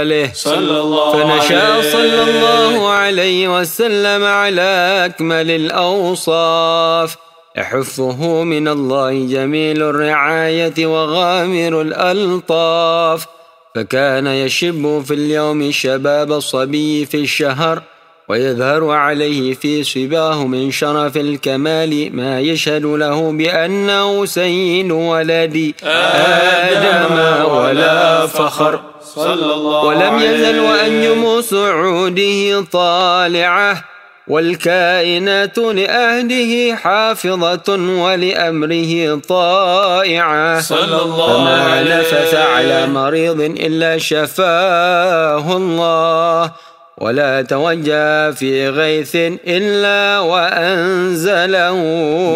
آله صلى
الله فنشاء
صلى الله عليه وسلم على أكمل الأوصاف يحفه من الله جميل الرعاية وغامر الألطاف فكان يشب في اليوم شباب الصبي في الشهر ويظهر عليه في صباه من شرف الكمال ما يشهد له بأنه سيد ولد
آدم ولا فخر
صلى الله ولم يزل وأنجم سعوده طالعه والكائنات لأهله حافظة ولأمره طائعة
صلى الله فما
نفث على مريض إلا شفاه الله ولا توجه في غيث إلا وأنزله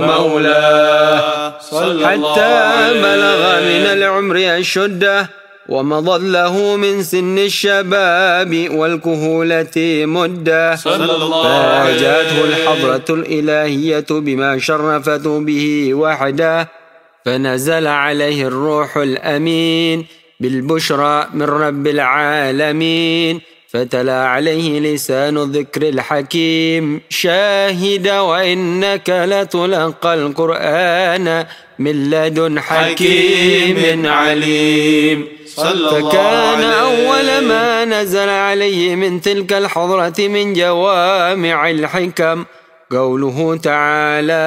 مولاه حتى بلغ من العمر أشده ومضى له من سن الشباب والكهولة مدة
فاجاته
الحضرة الإلهية بما شرفته به وحده فنزل عليه الروح الأمين بالبشرى من رب العالمين فتلا عليه لسان الذكر الحكيم شاهد وإنك لتلقى القرآن من لدن حكيم عليم فكان أول ما نزل عليه من تلك الحضرة من جوامع الحكم قوله تعالى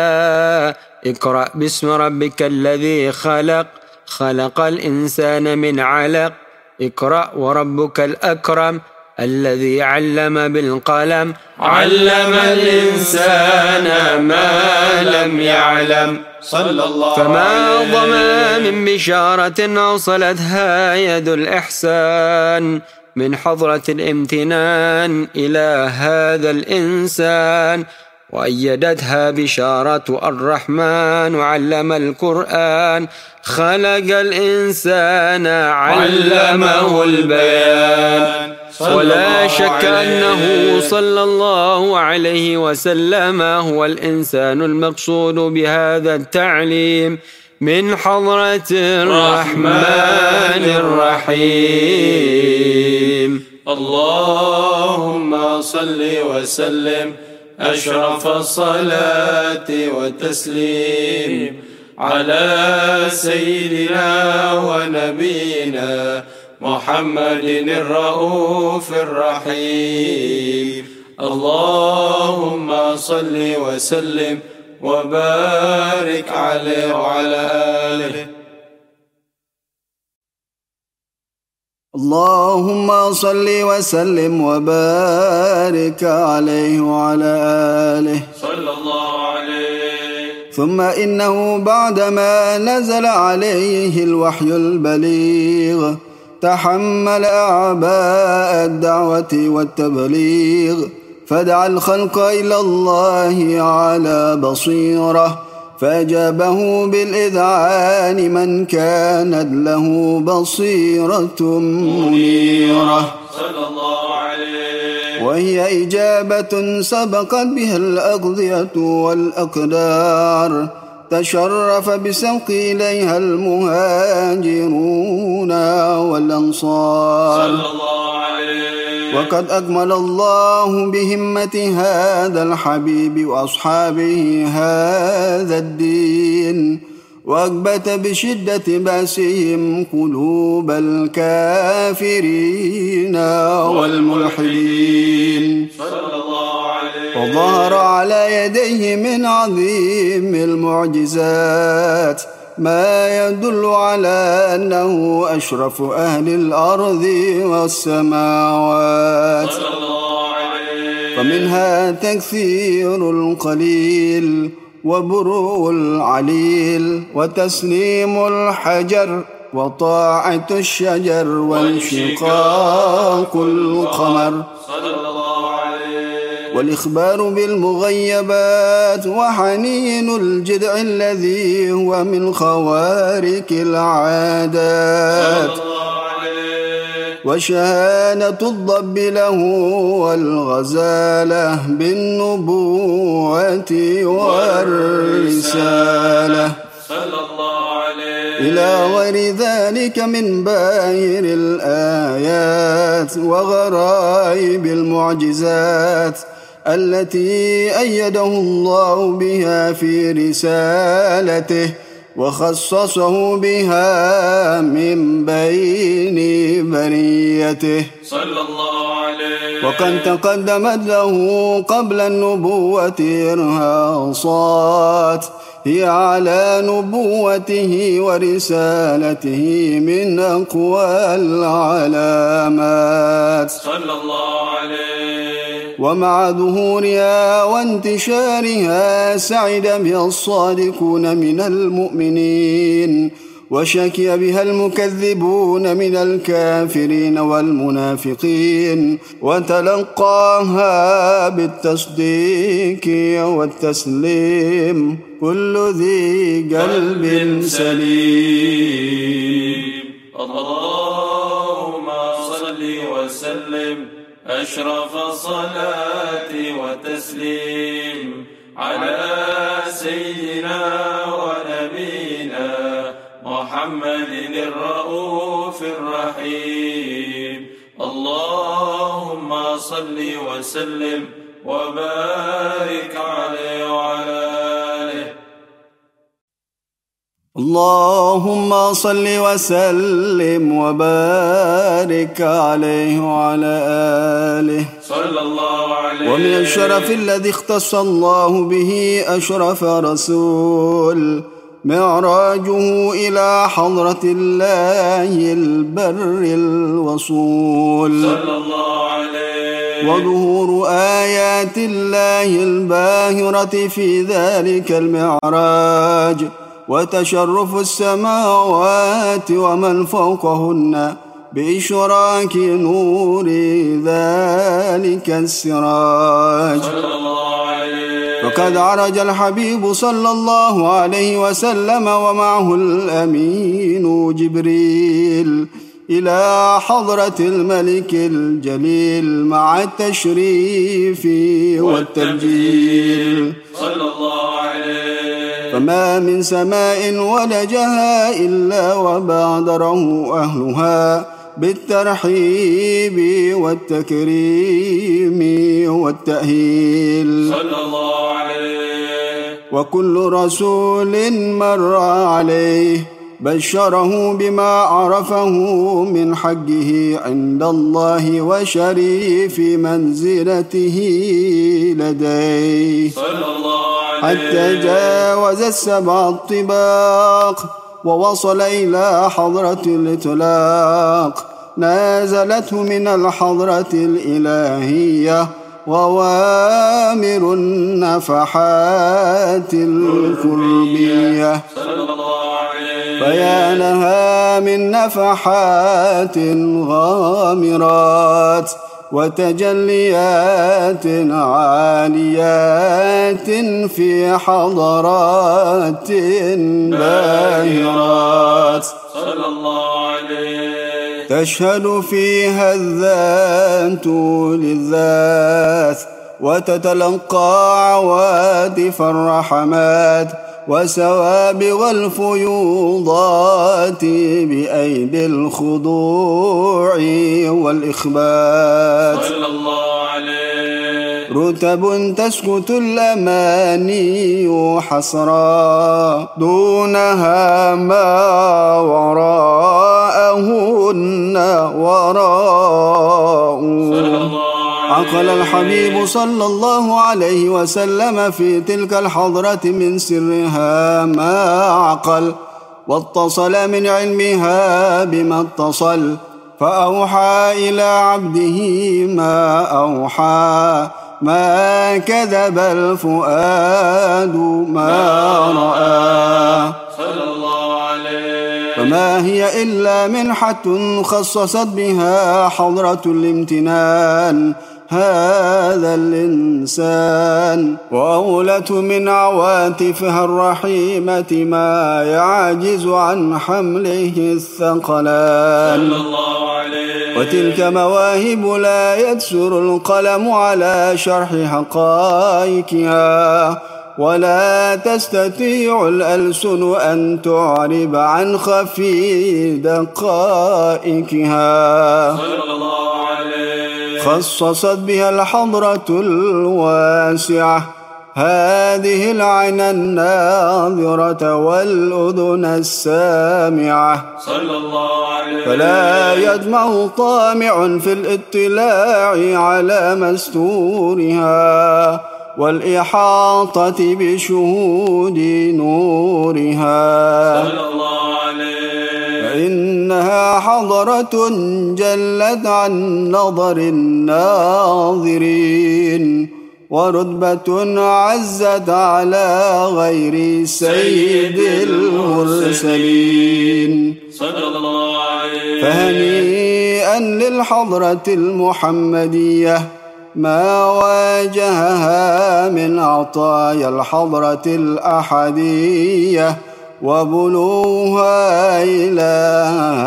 اقرأ باسم ربك الذي خلق خلق الإنسان من علق اقرأ وربك الأكرم الذي علم بالقلم
علم الإنسان ما لم يعلم صلى
الله فما
أعظم
من بشارة أوصلتها يد الإحسان من حضرة الامتنان إلى هذا الإنسان وأيدتها بشارة الرحمن علم القرآن خلق الإنسان علمه البيان ولا شك أنه صلى الله عليه وسلم هو الإنسان المقصود بهذا التعليم من حضرة الرحمن الرحيم
اللهم صل وسلم أشرف الصلاة وتسليم على سيدنا ونبينا محمد الرؤوف الرحيم اللهم صل وسلم وبارك عليه وعلى آله
اللهم صل وسلم وبارك عليه وعلى آله
صلى الله عليه
ثم إنه بعدما نزل عليه الوحي البليغ تحمل أعباء الدعوة والتبليغ فدعا الخلق إلى الله على بصيرة فأجابه بالإذعان من كانت له بصيرة منيرة
صلى الله عليه
وهي إجابة سبقت بها الأغذية والأقدار تشرف بسوق إليها المهاجرون والأنصار
صلى الله عليه
وقد أكمل الله بهمة هذا الحبيب وأصحابه هذا الدين واكبت بشدة بأسهم قلوب الكافرين والملحدين صلى
الله عليه
وظهر على يديه من عظيم المعجزات ما يدل على أنه أشرف أهل الأرض والسماوات
صلى الله عليه
ومنها تكثير القليل وبرو العليل وتسليم الحجر وطاعة الشجر وانشقاق القمر صلى الله عليه والإخبار بالمغيبات وحنين الجدع الذي هو من خوارق العادات صلى الله وشهادة الضب له والغزالة بالنبوة والرسالة
صلى الله عليه
إلى غير ذلك من باهر الآيات وغرائب المعجزات التي أيده الله بها في رسالته وخصصه بها من بين بريته صلى الله عليه وقد تقدمت له قبل النبوة إرهاصات هي على نبوته ورسالته من أقوى العلامات
صلى الله عليه
ومع ظهورها وانتشارها سعد بها الصادقون من المؤمنين وشكي بها المكذبون من الكافرين والمنافقين وتلقاها بالتصديق والتسليم كل ذي قلب سليم
اللهم صل وسلم أشرف صلاة وتسليم على سيدنا ونبينا محمد الرؤوف الرحيم اللهم صل وسلم وبارك عليه وعلى آله
اللهم صل وسلم وبارك عليه وعلى آله
صلى الله عليه
ومن الشرف الذي اختص الله به أشرف رسول معراجه إلى حضرة الله البر الوصول صلى الله عليه وظهور آيات الله الباهرة في ذلك المعراج وتشرف السماوات ومن فوقهن بإشراك نور ذلك السراج صلى الله عليه قد عرج الحبيب صلى الله عليه وسلم ومعه الأمين جبريل إلى حضرة الملك الجليل مع التشريف والتبجيل
صلى الله عليه
فما من سماء ولجها إلا وبادره أهلها بالترحيب والتكريم والتأهيل
صلى الله عليه
وكل رسول مر عليه بشره بما عرفه من حقه عند الله وشريف منزلته لديه
صلى الله عليه
حتى جاوز السبع الطباق ووصل إلى حضرة الإطلاق نازلته من الحضرة الإلهية ووامر النفحات الكربية فيا لها من نفحات غامرات وتجليات عاليات في حضرات باهرات
صلى الله عليه
تشهد فيها الذات للذات وتتلقى عوادف الرحمات وسوابغ الفيوضات بأيدي الخضوع والإخبات صلى
الله عليه
رتب تسكت الأماني حصرا دونها ما وراءهن وراء صلى الله عليه عقل الحبيب صلى الله عليه وسلم في تلك الحضرة من سرها ما عقل واتصل من علمها بما اتصل فأوحى إلى عبده ما أوحى ما كذب الفؤاد ما
رأى صلى الله
عليه فما هي إلا منحة خصصت بها حضرة الامتنان هذا الإنسان وأولة من عواتفها الرحيمة ما يعجز عن حمله الثقلان صلى الله عليه وتلك مواهب لا يكسر القلم على شرح حقائقها ولا تستطيع الألسن أن تعرب عن خفي دقائقها
صلى الله عليه
خصصت بها الحضرة الواسعة هذه العين الناظرة والأذن السامعة
صلى الله
عليه فلا يجمع طامع في الاطلاع على مستورها والإحاطة بشهود نورها
صلى الله عليه
فإنها حضرة جلت عن نظر الناظرين ورتبة عزت على غير سيد المرسلين صلى الله عليه فهنيئا للحضرة المحمدية ما واجهها من عطايا الحضرة الأحدية وبلوها إلى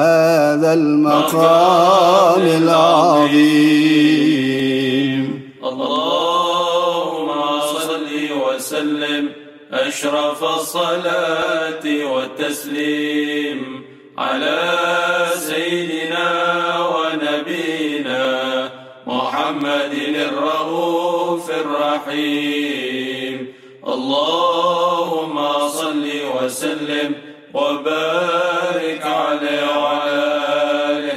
هذا المقام
العظيم اللهم صل وسلم أشرف الصلاة والتسليم على سيدنا ونبينا محمد الرؤوف الرحيم اللهم صل وسلم وبارك عليه وعلى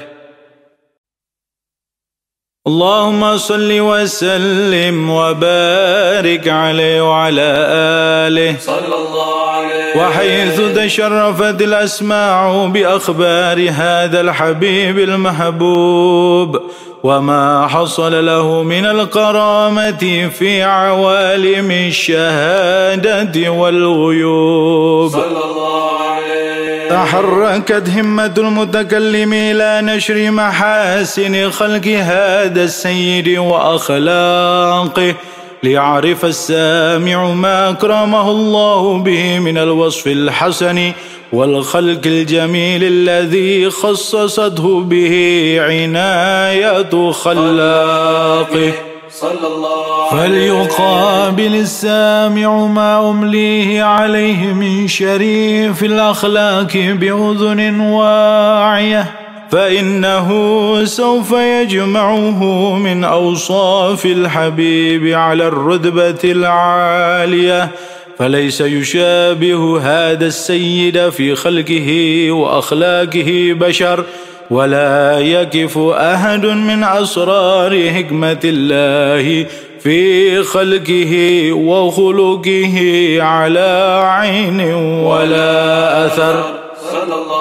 اللهم صل وسلم وبارك عليه وعلى آله
صلى الله
وحيث تشرفت الاسماع باخبار هذا الحبيب المحبوب وما حصل له من الكرامه في عوالم الشهاده والغيوب صلى
الله عليه
تحركت همة المتكلم إلى نشر محاسن خلق هذا السيد وأخلاقه ليعرف السامع ما اكرمه الله به من الوصف الحسن والخلق الجميل الذي خصصته به عنايه خلاقه صلى الله فليقابل السامع ما أمليه عليه من شريف الأخلاق بأذن واعية فانه سوف يجمعه من اوصاف الحبيب على الرتبه العاليه فليس يشابه هذا السيد في خلقه واخلاقه بشر ولا يكف احد من اسرار حكمه الله في خلقه وخلقه على عين ولا اثر صلى الله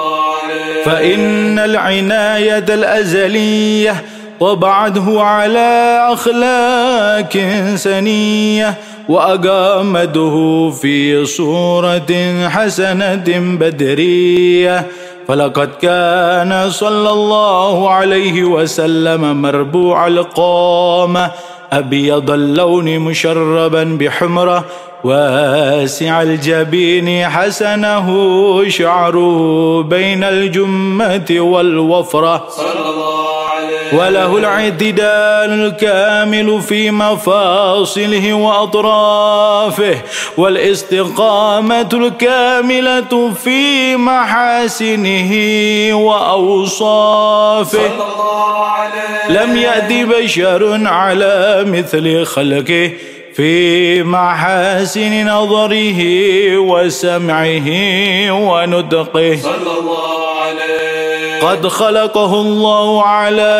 فإن العناية الأزلية طبعته على أخلاق سنية وأقامته في صورة حسنة بدرية فلقد كان صلى الله عليه وسلم مربوع القامة أبيض اللون مشربا بحمرة واسع الجبين حسنه شعره بين الجمة والوفرة
صلى الله عليه وله
الاعتدال الكامل في مفاصله وأطرافه والاستقامة الكاملة في محاسنه وأوصافه
صلى الله
عليه لم يأتي بشر على مثل خلقه في محاسن نظره وسمعه ونطقه
صلى الله عليه
قد خلقه الله على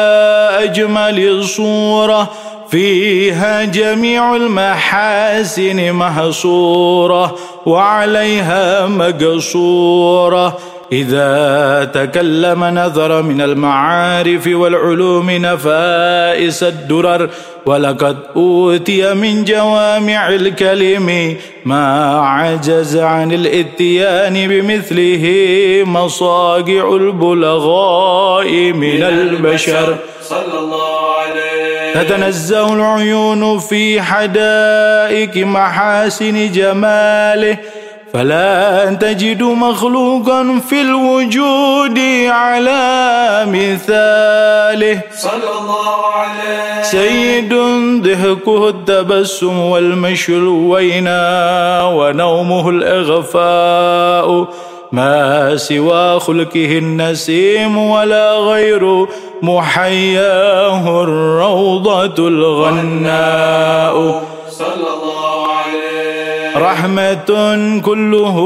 أجمل صورة فيها جميع المحاسن محصورة وعليها مقصورة إذا تكلم نذر من المعارف والعلوم نفائس الدرر ولقد اوتي من جوامع الكلم ما عجز عن الاتيان بمثله مصاقع البلغاء من البشر
صلى الله عليه
تتنزه العيون في حدائق محاسن جماله فلا تجد مخلوقا في الوجود على
مثاله صلى الله عليه
سيد ضحكه التبسم والمشي ونومه الإغفاء ما سوى خلقه النسيم ولا غير محياه الروضة
الغناء صلى الله
رحمة كله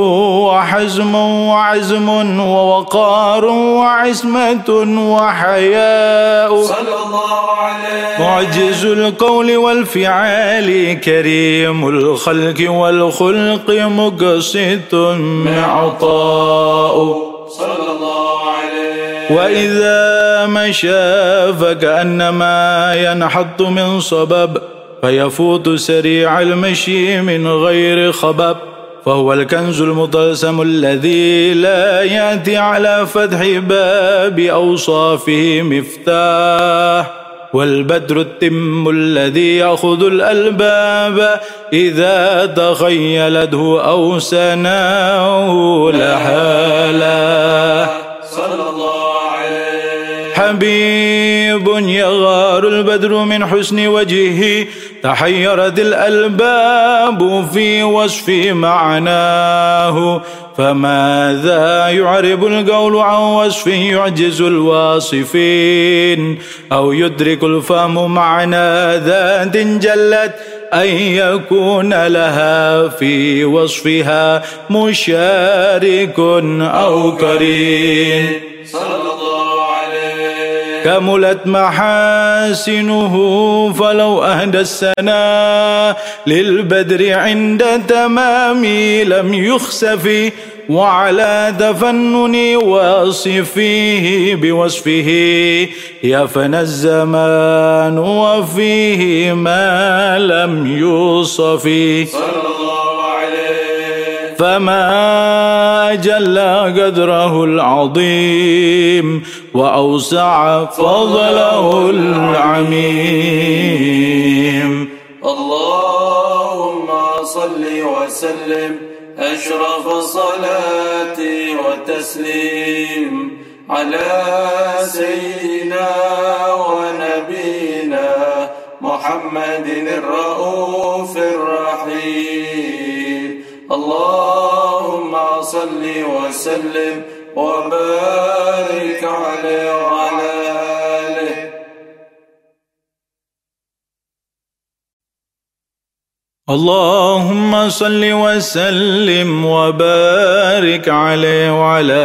وحزم وعزم ووقار وعصمة
وحياء صلى الله عليه
معجز القول والفعال كريم الخلق والخلق مقسط
معطاء صلى الله عليه
وإذا مشى فكأنما ينحط من صبب فيفوت سريع المشي من غير خبب فهو الكنز المطلسم الذي لا ياتي على فتح باب اوصافه مفتاح والبدر التم الذي ياخذ الالباب اذا تخيلته او سناه
لحاله صلى الله عليه
حبيب يغفر البدر من حسن وجهه تحيرت الألباب في وصف معناه فماذا يعرب القول عن وصف يعجز الواصفين أو يدرك الفهم معنى ذات جلت أن يكون لها في وصفها مشارك أو كريم صلى كملت محاسنه فلو أهدى السنا للبدر عند تمامي لم يخسف وعلى تفنن واصفيه بوصفه يفنى الزمان وفيه ما لم يوصف صلى الله فما جل قدره العظيم واوسع فضله العميم
اللهم صل وسلم اشرف صلاة وتسليم على سيدنا ونبينا محمد الرؤوف الرحيم اللهم صل وسلم وبارك عليه
وعلى آله اللهم صل وسلم وبارك عليه وعلى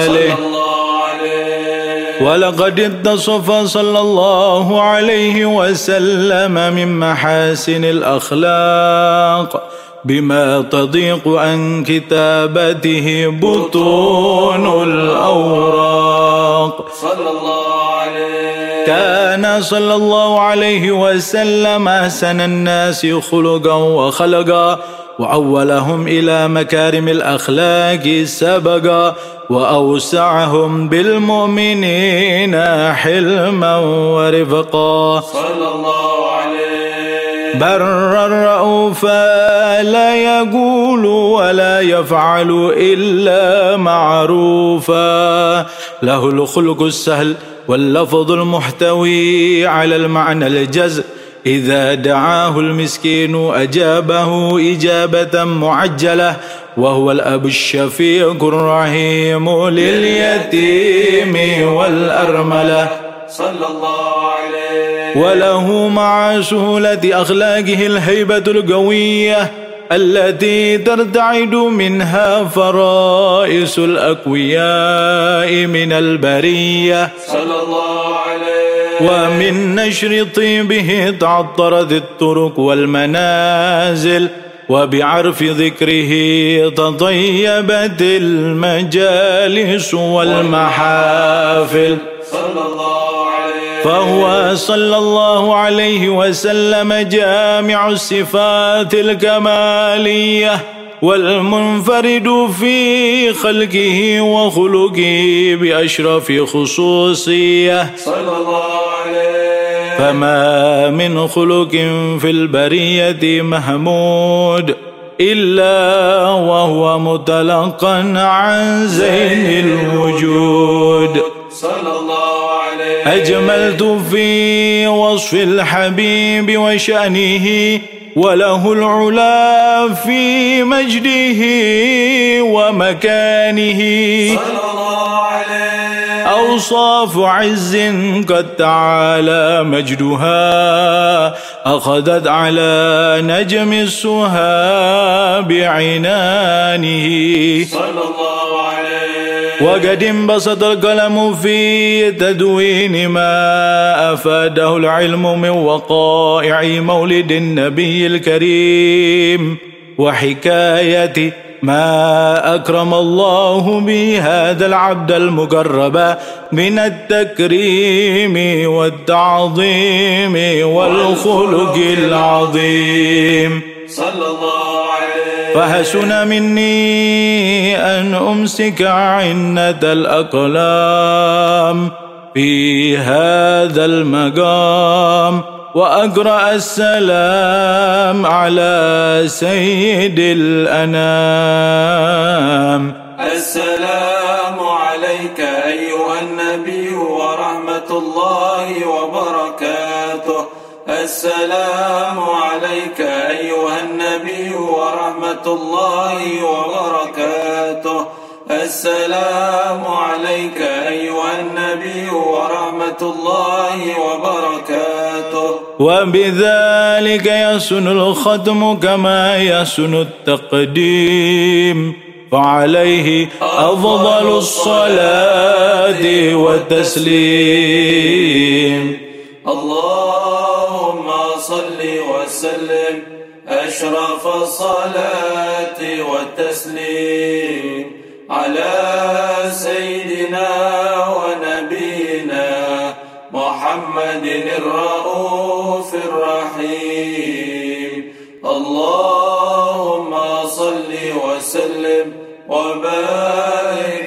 آله صلى
الله
ولقد اتصف صلى الله عليه وسلم من محاسن الأخلاق بما تضيق عن كتابته بطون الأوراق
صلى الله عليه
كان صلى الله عليه وسلم أحسن الناس خلقا وخلقا وأولهم إلى مكارم الأخلاق سبقا وأوسعهم بالمؤمنين حلما ورفقا
صلى الله عليه
برا رؤوفا لا يقول ولا يفعل إلا معروفا له الخلق السهل واللفظ المحتوي على المعنى الجزء إذا دعاه المسكين أجابه إجابة معجلة وهو الأب الشفيق الرحيم لليتيم والأرملة
صلى الله عليه
وله مع سهولة أخلاقه الهيبة القوية التي ترتعد منها فرائس الأقوياء من البرية صلى الله عليه ومن نشر طيبه تعطرت الطرق والمنازل وبعرف ذكره تطيبت المجالس والمحافل
صلى الله عليه
فهو صلى الله عليه وسلم جامع الصفات الكماليه والمنفرد في خلقه وخلقه باشرف خصوصيه صلى الله عليه فما من خلق في البريه محمود الا وهو متلقا عن زين الوجود
صلى الله عليه
أجملت في وصف الحبيب وشأنه وله العلا في مجده ومكانه أوصاف عز قد تعالى مجدها أخذت على نجم السها
بعنانه صلى الله عليه
وقد انبسط القلم في تدوين ما افاده العلم من وقائع مولد النبي الكريم وحكايه ما اكرم الله به هذا العبد المقرب من التكريم والتعظيم والخلق العظيم
صلى الله
فحسن مني أن أمسك عنة الأقلام في هذا المقام وأقرأ السلام على سيد الأنام
السلام عليك أيها النبي ورحمة الله وبركاته السلام عليك أيها النبي ورحمة الله وبركاته السلام عليك أيها النبي ورحمة الله وبركاته
وبذلك يسن الختم كما يسن التقديم فعليه أفضل الصلاة والتسليم
الله صل وسلم أشرف الصلاة والتسليم على سيدنا ونبينا محمد الرؤوف الرحيم اللهم صل وسلم وبارك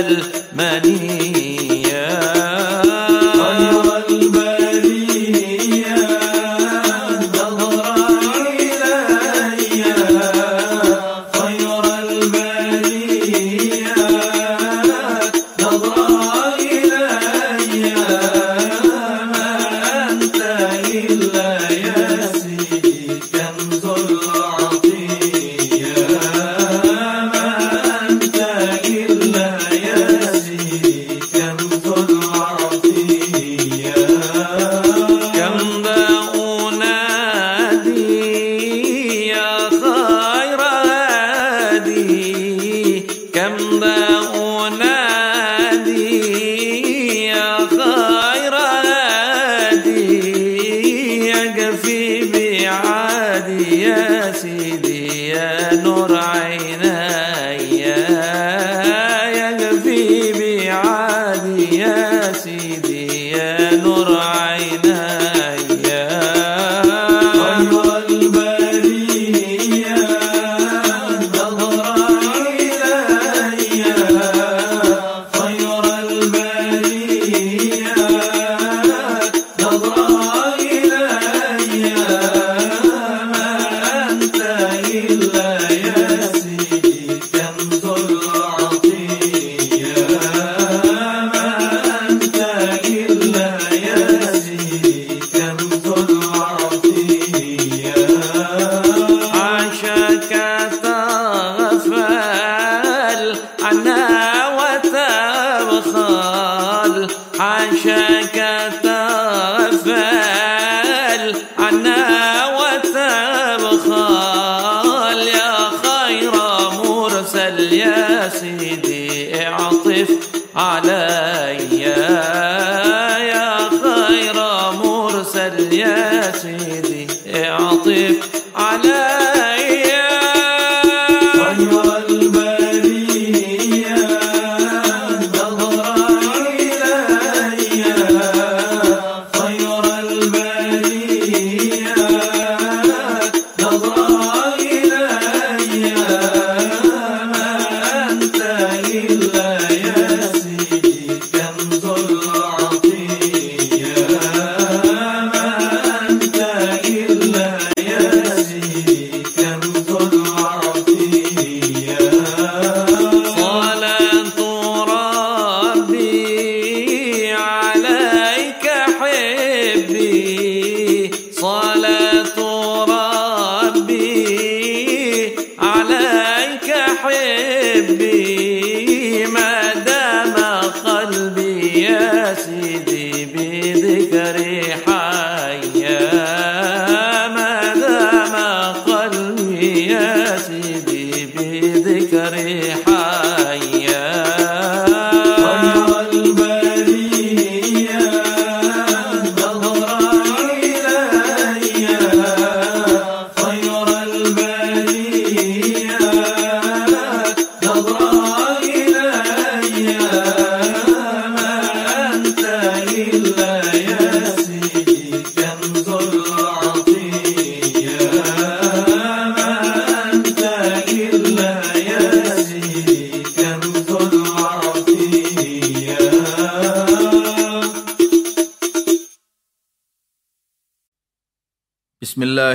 الأمل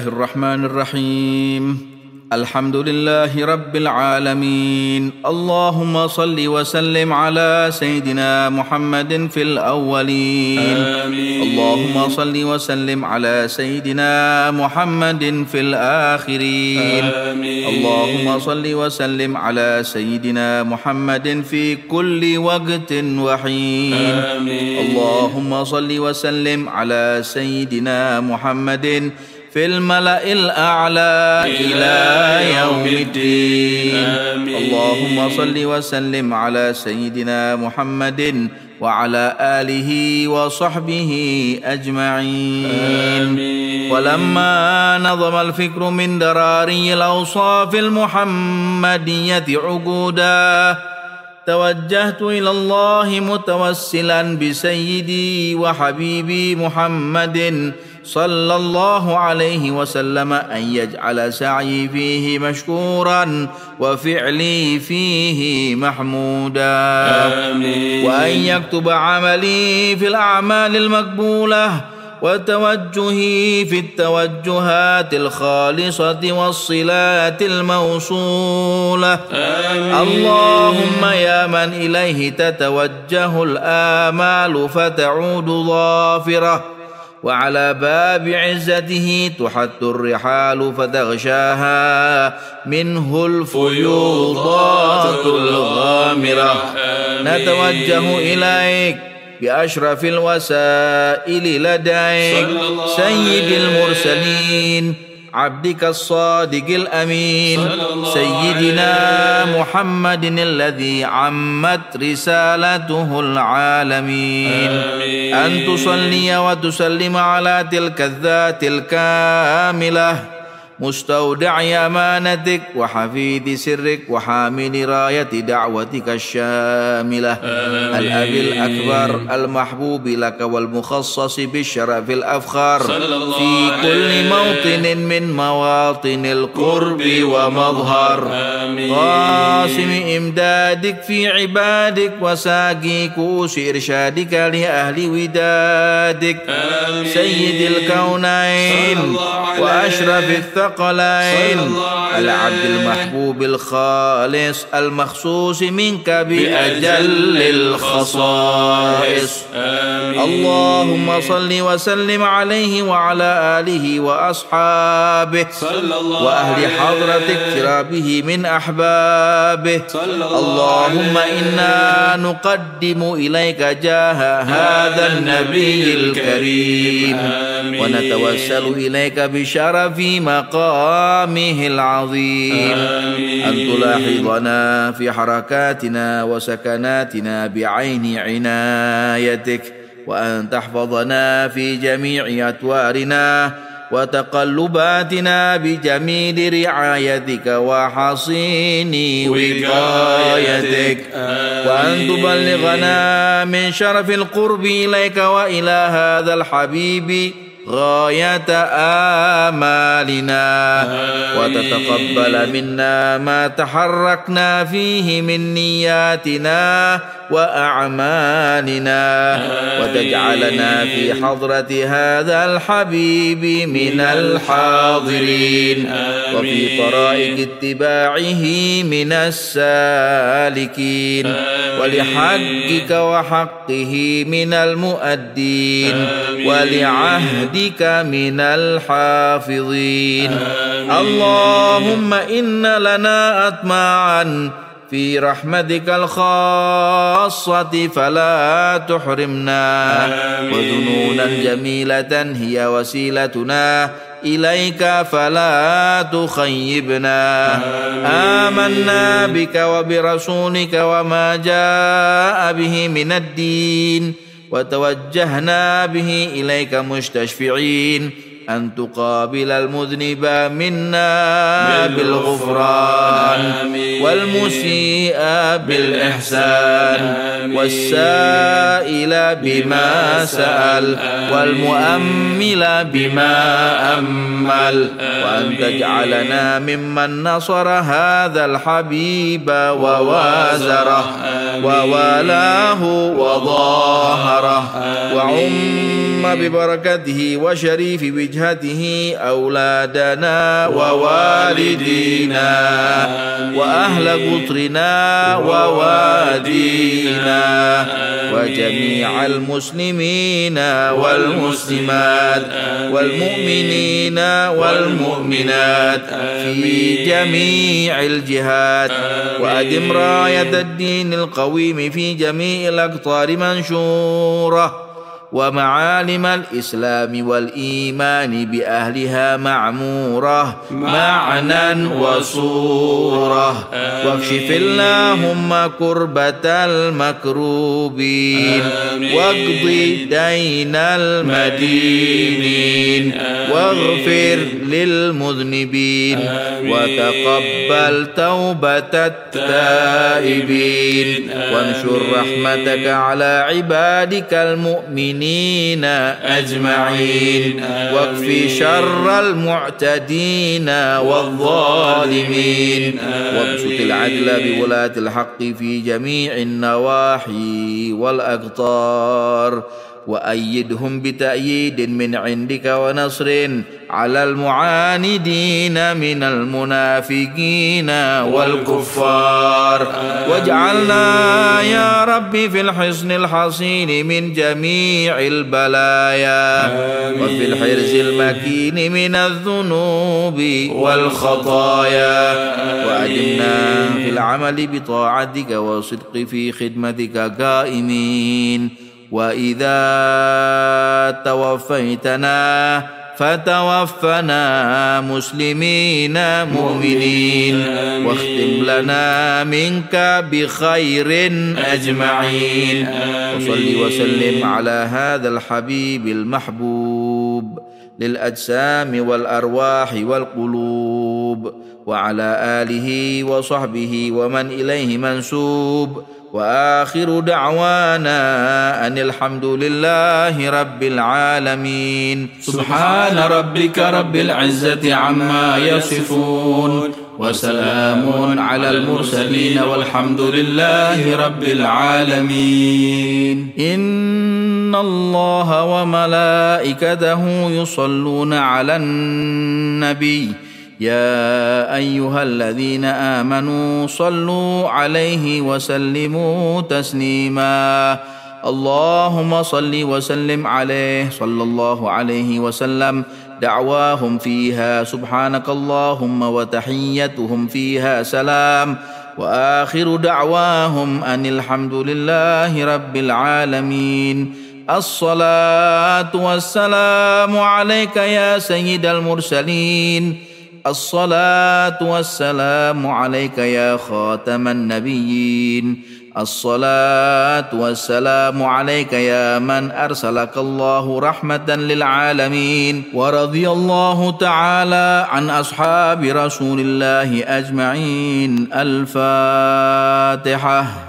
الرحمن الرحيم الحمد لله رب العالمين اللهم صل وسلم على سيدنا محمد في الأولين آمين. اللهم صل وسلم على سيدنا محمد في الآخرين آمين. اللهم صل وسلم على سيدنا محمد في كل وقت وحين آمين. اللهم صل وسلم على سيدنا محمد في الملأ الأعلى إلى يوم الدين آمين. اللهم صل وسلم على سيدنا محمد وعلى آله وصحبه أجمعين آمين. ولما نظم الفكر من دراري الأوصاف المحمدية عقودا توجهت إلى الله متوسلا بسيدي وحبيبي محمد صلى الله عليه وسلم أن يجعل سعي فيه مشكورا وفعلي فيه محمودا آمين وأن يكتب عملي في الأعمال المقبولة وتوجهي في التوجهات الخالصة والصلات الموصولة آمين اللهم يا من إليه تتوجه الآمال فتعود ظافرة وعلى باب عزته تحت الرحال فتغشاها منه الفيوضات الغامرة نتوجه إليك بأشرف
الوسائل
لديك
سيد المرسلين عبدك الصادق الأمين سيدنا محمد الذي عمت رسالته العالمين أن تصلي وتسلم على تلك الذات الكاملة مستودع امانتك وحفيد سرك وحامل رايه دعوتك الشامله آمين. الاب الاكبر المحبوب لك والمخصص بالشرف الافخار في كل موطن من مواطن القرب ومظهر آمين. قاسم امدادك في عبادك وساقي كوس ارشادك لاهل ودادك آمين. سيد الكونين واشرف الثقل الثقلين العبد المحبوب الخالص المخصوص منك بأجل الخصائص آمين اللهم صل وسلم عليه وعلى آله وأصحابه صلى الله وأهل حضرة اقترابه من أحبابه صلى الله اللهم إنا نقدم إليك جاه هذا النبي الكريم آمين ونتوسل إليك بشرف مقامه العظيم العظيم أن تلاحظنا في حركاتنا وسكناتنا بعين عنايتك وأن تحفظنا في جميع أتوارنا وتقلباتنا بجميل رعايتك وحصين وقايتك وأن تبلغنا من شرف القرب إليك وإلى هذا الحبيب غاية آمالنا وتتقبل منا ما تحركنا فيه من نياتنا وأعمالنا وتجعلنا في حضرة هذا الحبيب من الحاضرين وفي طرائق اتباعه من السالكين ولحقك وحقه من المؤدين ولعهدك من الحافظين اللهم إن لنا أطماعا في رحمتك الخاصة فلا تحرمنا وذنونا جميلة هي وسيلتنا إليك فلا تخيبنا آمنا بك وبرسولك وما جاء به من الدين وتوجهنا به إليك مستشفعين أن تقابل المذنب منا بالغفران والمسيء بالإحسان والسائل بما سأل والمؤمل بما أمل وأن تجعلنا ممن نصر هذا الحبيب ووازره ووالاه وظاهره وعمره ثم ببركته وشريف وجهته أولادنا ووالدينا وأهل قطرنا ووادينا وجميع المسلمين والمسلمات والمؤمنين والمؤمنات في جميع الجهات وأدم راية الدين القويم في جميع الأقطار منشورة ومعالم الإسلام والإيمان بأهلها معمورة معنى وصورة واكشف اللهم كربة المكروبين واقض دين المدينين واغفر للمذنبين وتقبل توبة التائبين وانشر رحمتك على عبادك المؤمنين المؤمنين أجمعين واكفي شر المعتدين والظالمين وابسط العدل بولاة الحق في جميع النواحي والأقطار وايدهم بتاييد من عندك ونصر على المعاندين من المنافقين والكفار واجعلنا يا رب في الحصن الحصين من جميع البلايا وفي الحرز المكين من الذنوب والخطايا وأجلنا في العمل بطاعتك وصدق في خدمتك قائمين واذا توفيتنا فتوفنا مسلمين مؤمنين واختم لنا منك بخير اجمعين وصل وسلم على هذا الحبيب المحبوب للاجسام والارواح والقلوب وعلى اله وصحبه ومن اليه منسوب واخر دعوانا ان الحمد لله رب العالمين سبحان ربك رب العزه عما يصفون وسلام على المرسلين والحمد لله رب العالمين ان الله وملائكته يصلون على النبي يا ايها الذين امنوا صلوا عليه وسلموا تسليما اللهم صل وسلم عليه صلى الله عليه وسلم دعواهم فيها سبحانك اللهم وتحيتهم فيها سلام واخر دعواهم ان الحمد لله رب العالمين الصلاه والسلام عليك يا سيد المرسلين الصلاة والسلام عليك يا خاتم النبيين الصلاة والسلام عليك يا من أرسلك الله رحمة للعالمين ورضي الله تعالى عن أصحاب رسول الله أجمعين الفاتحة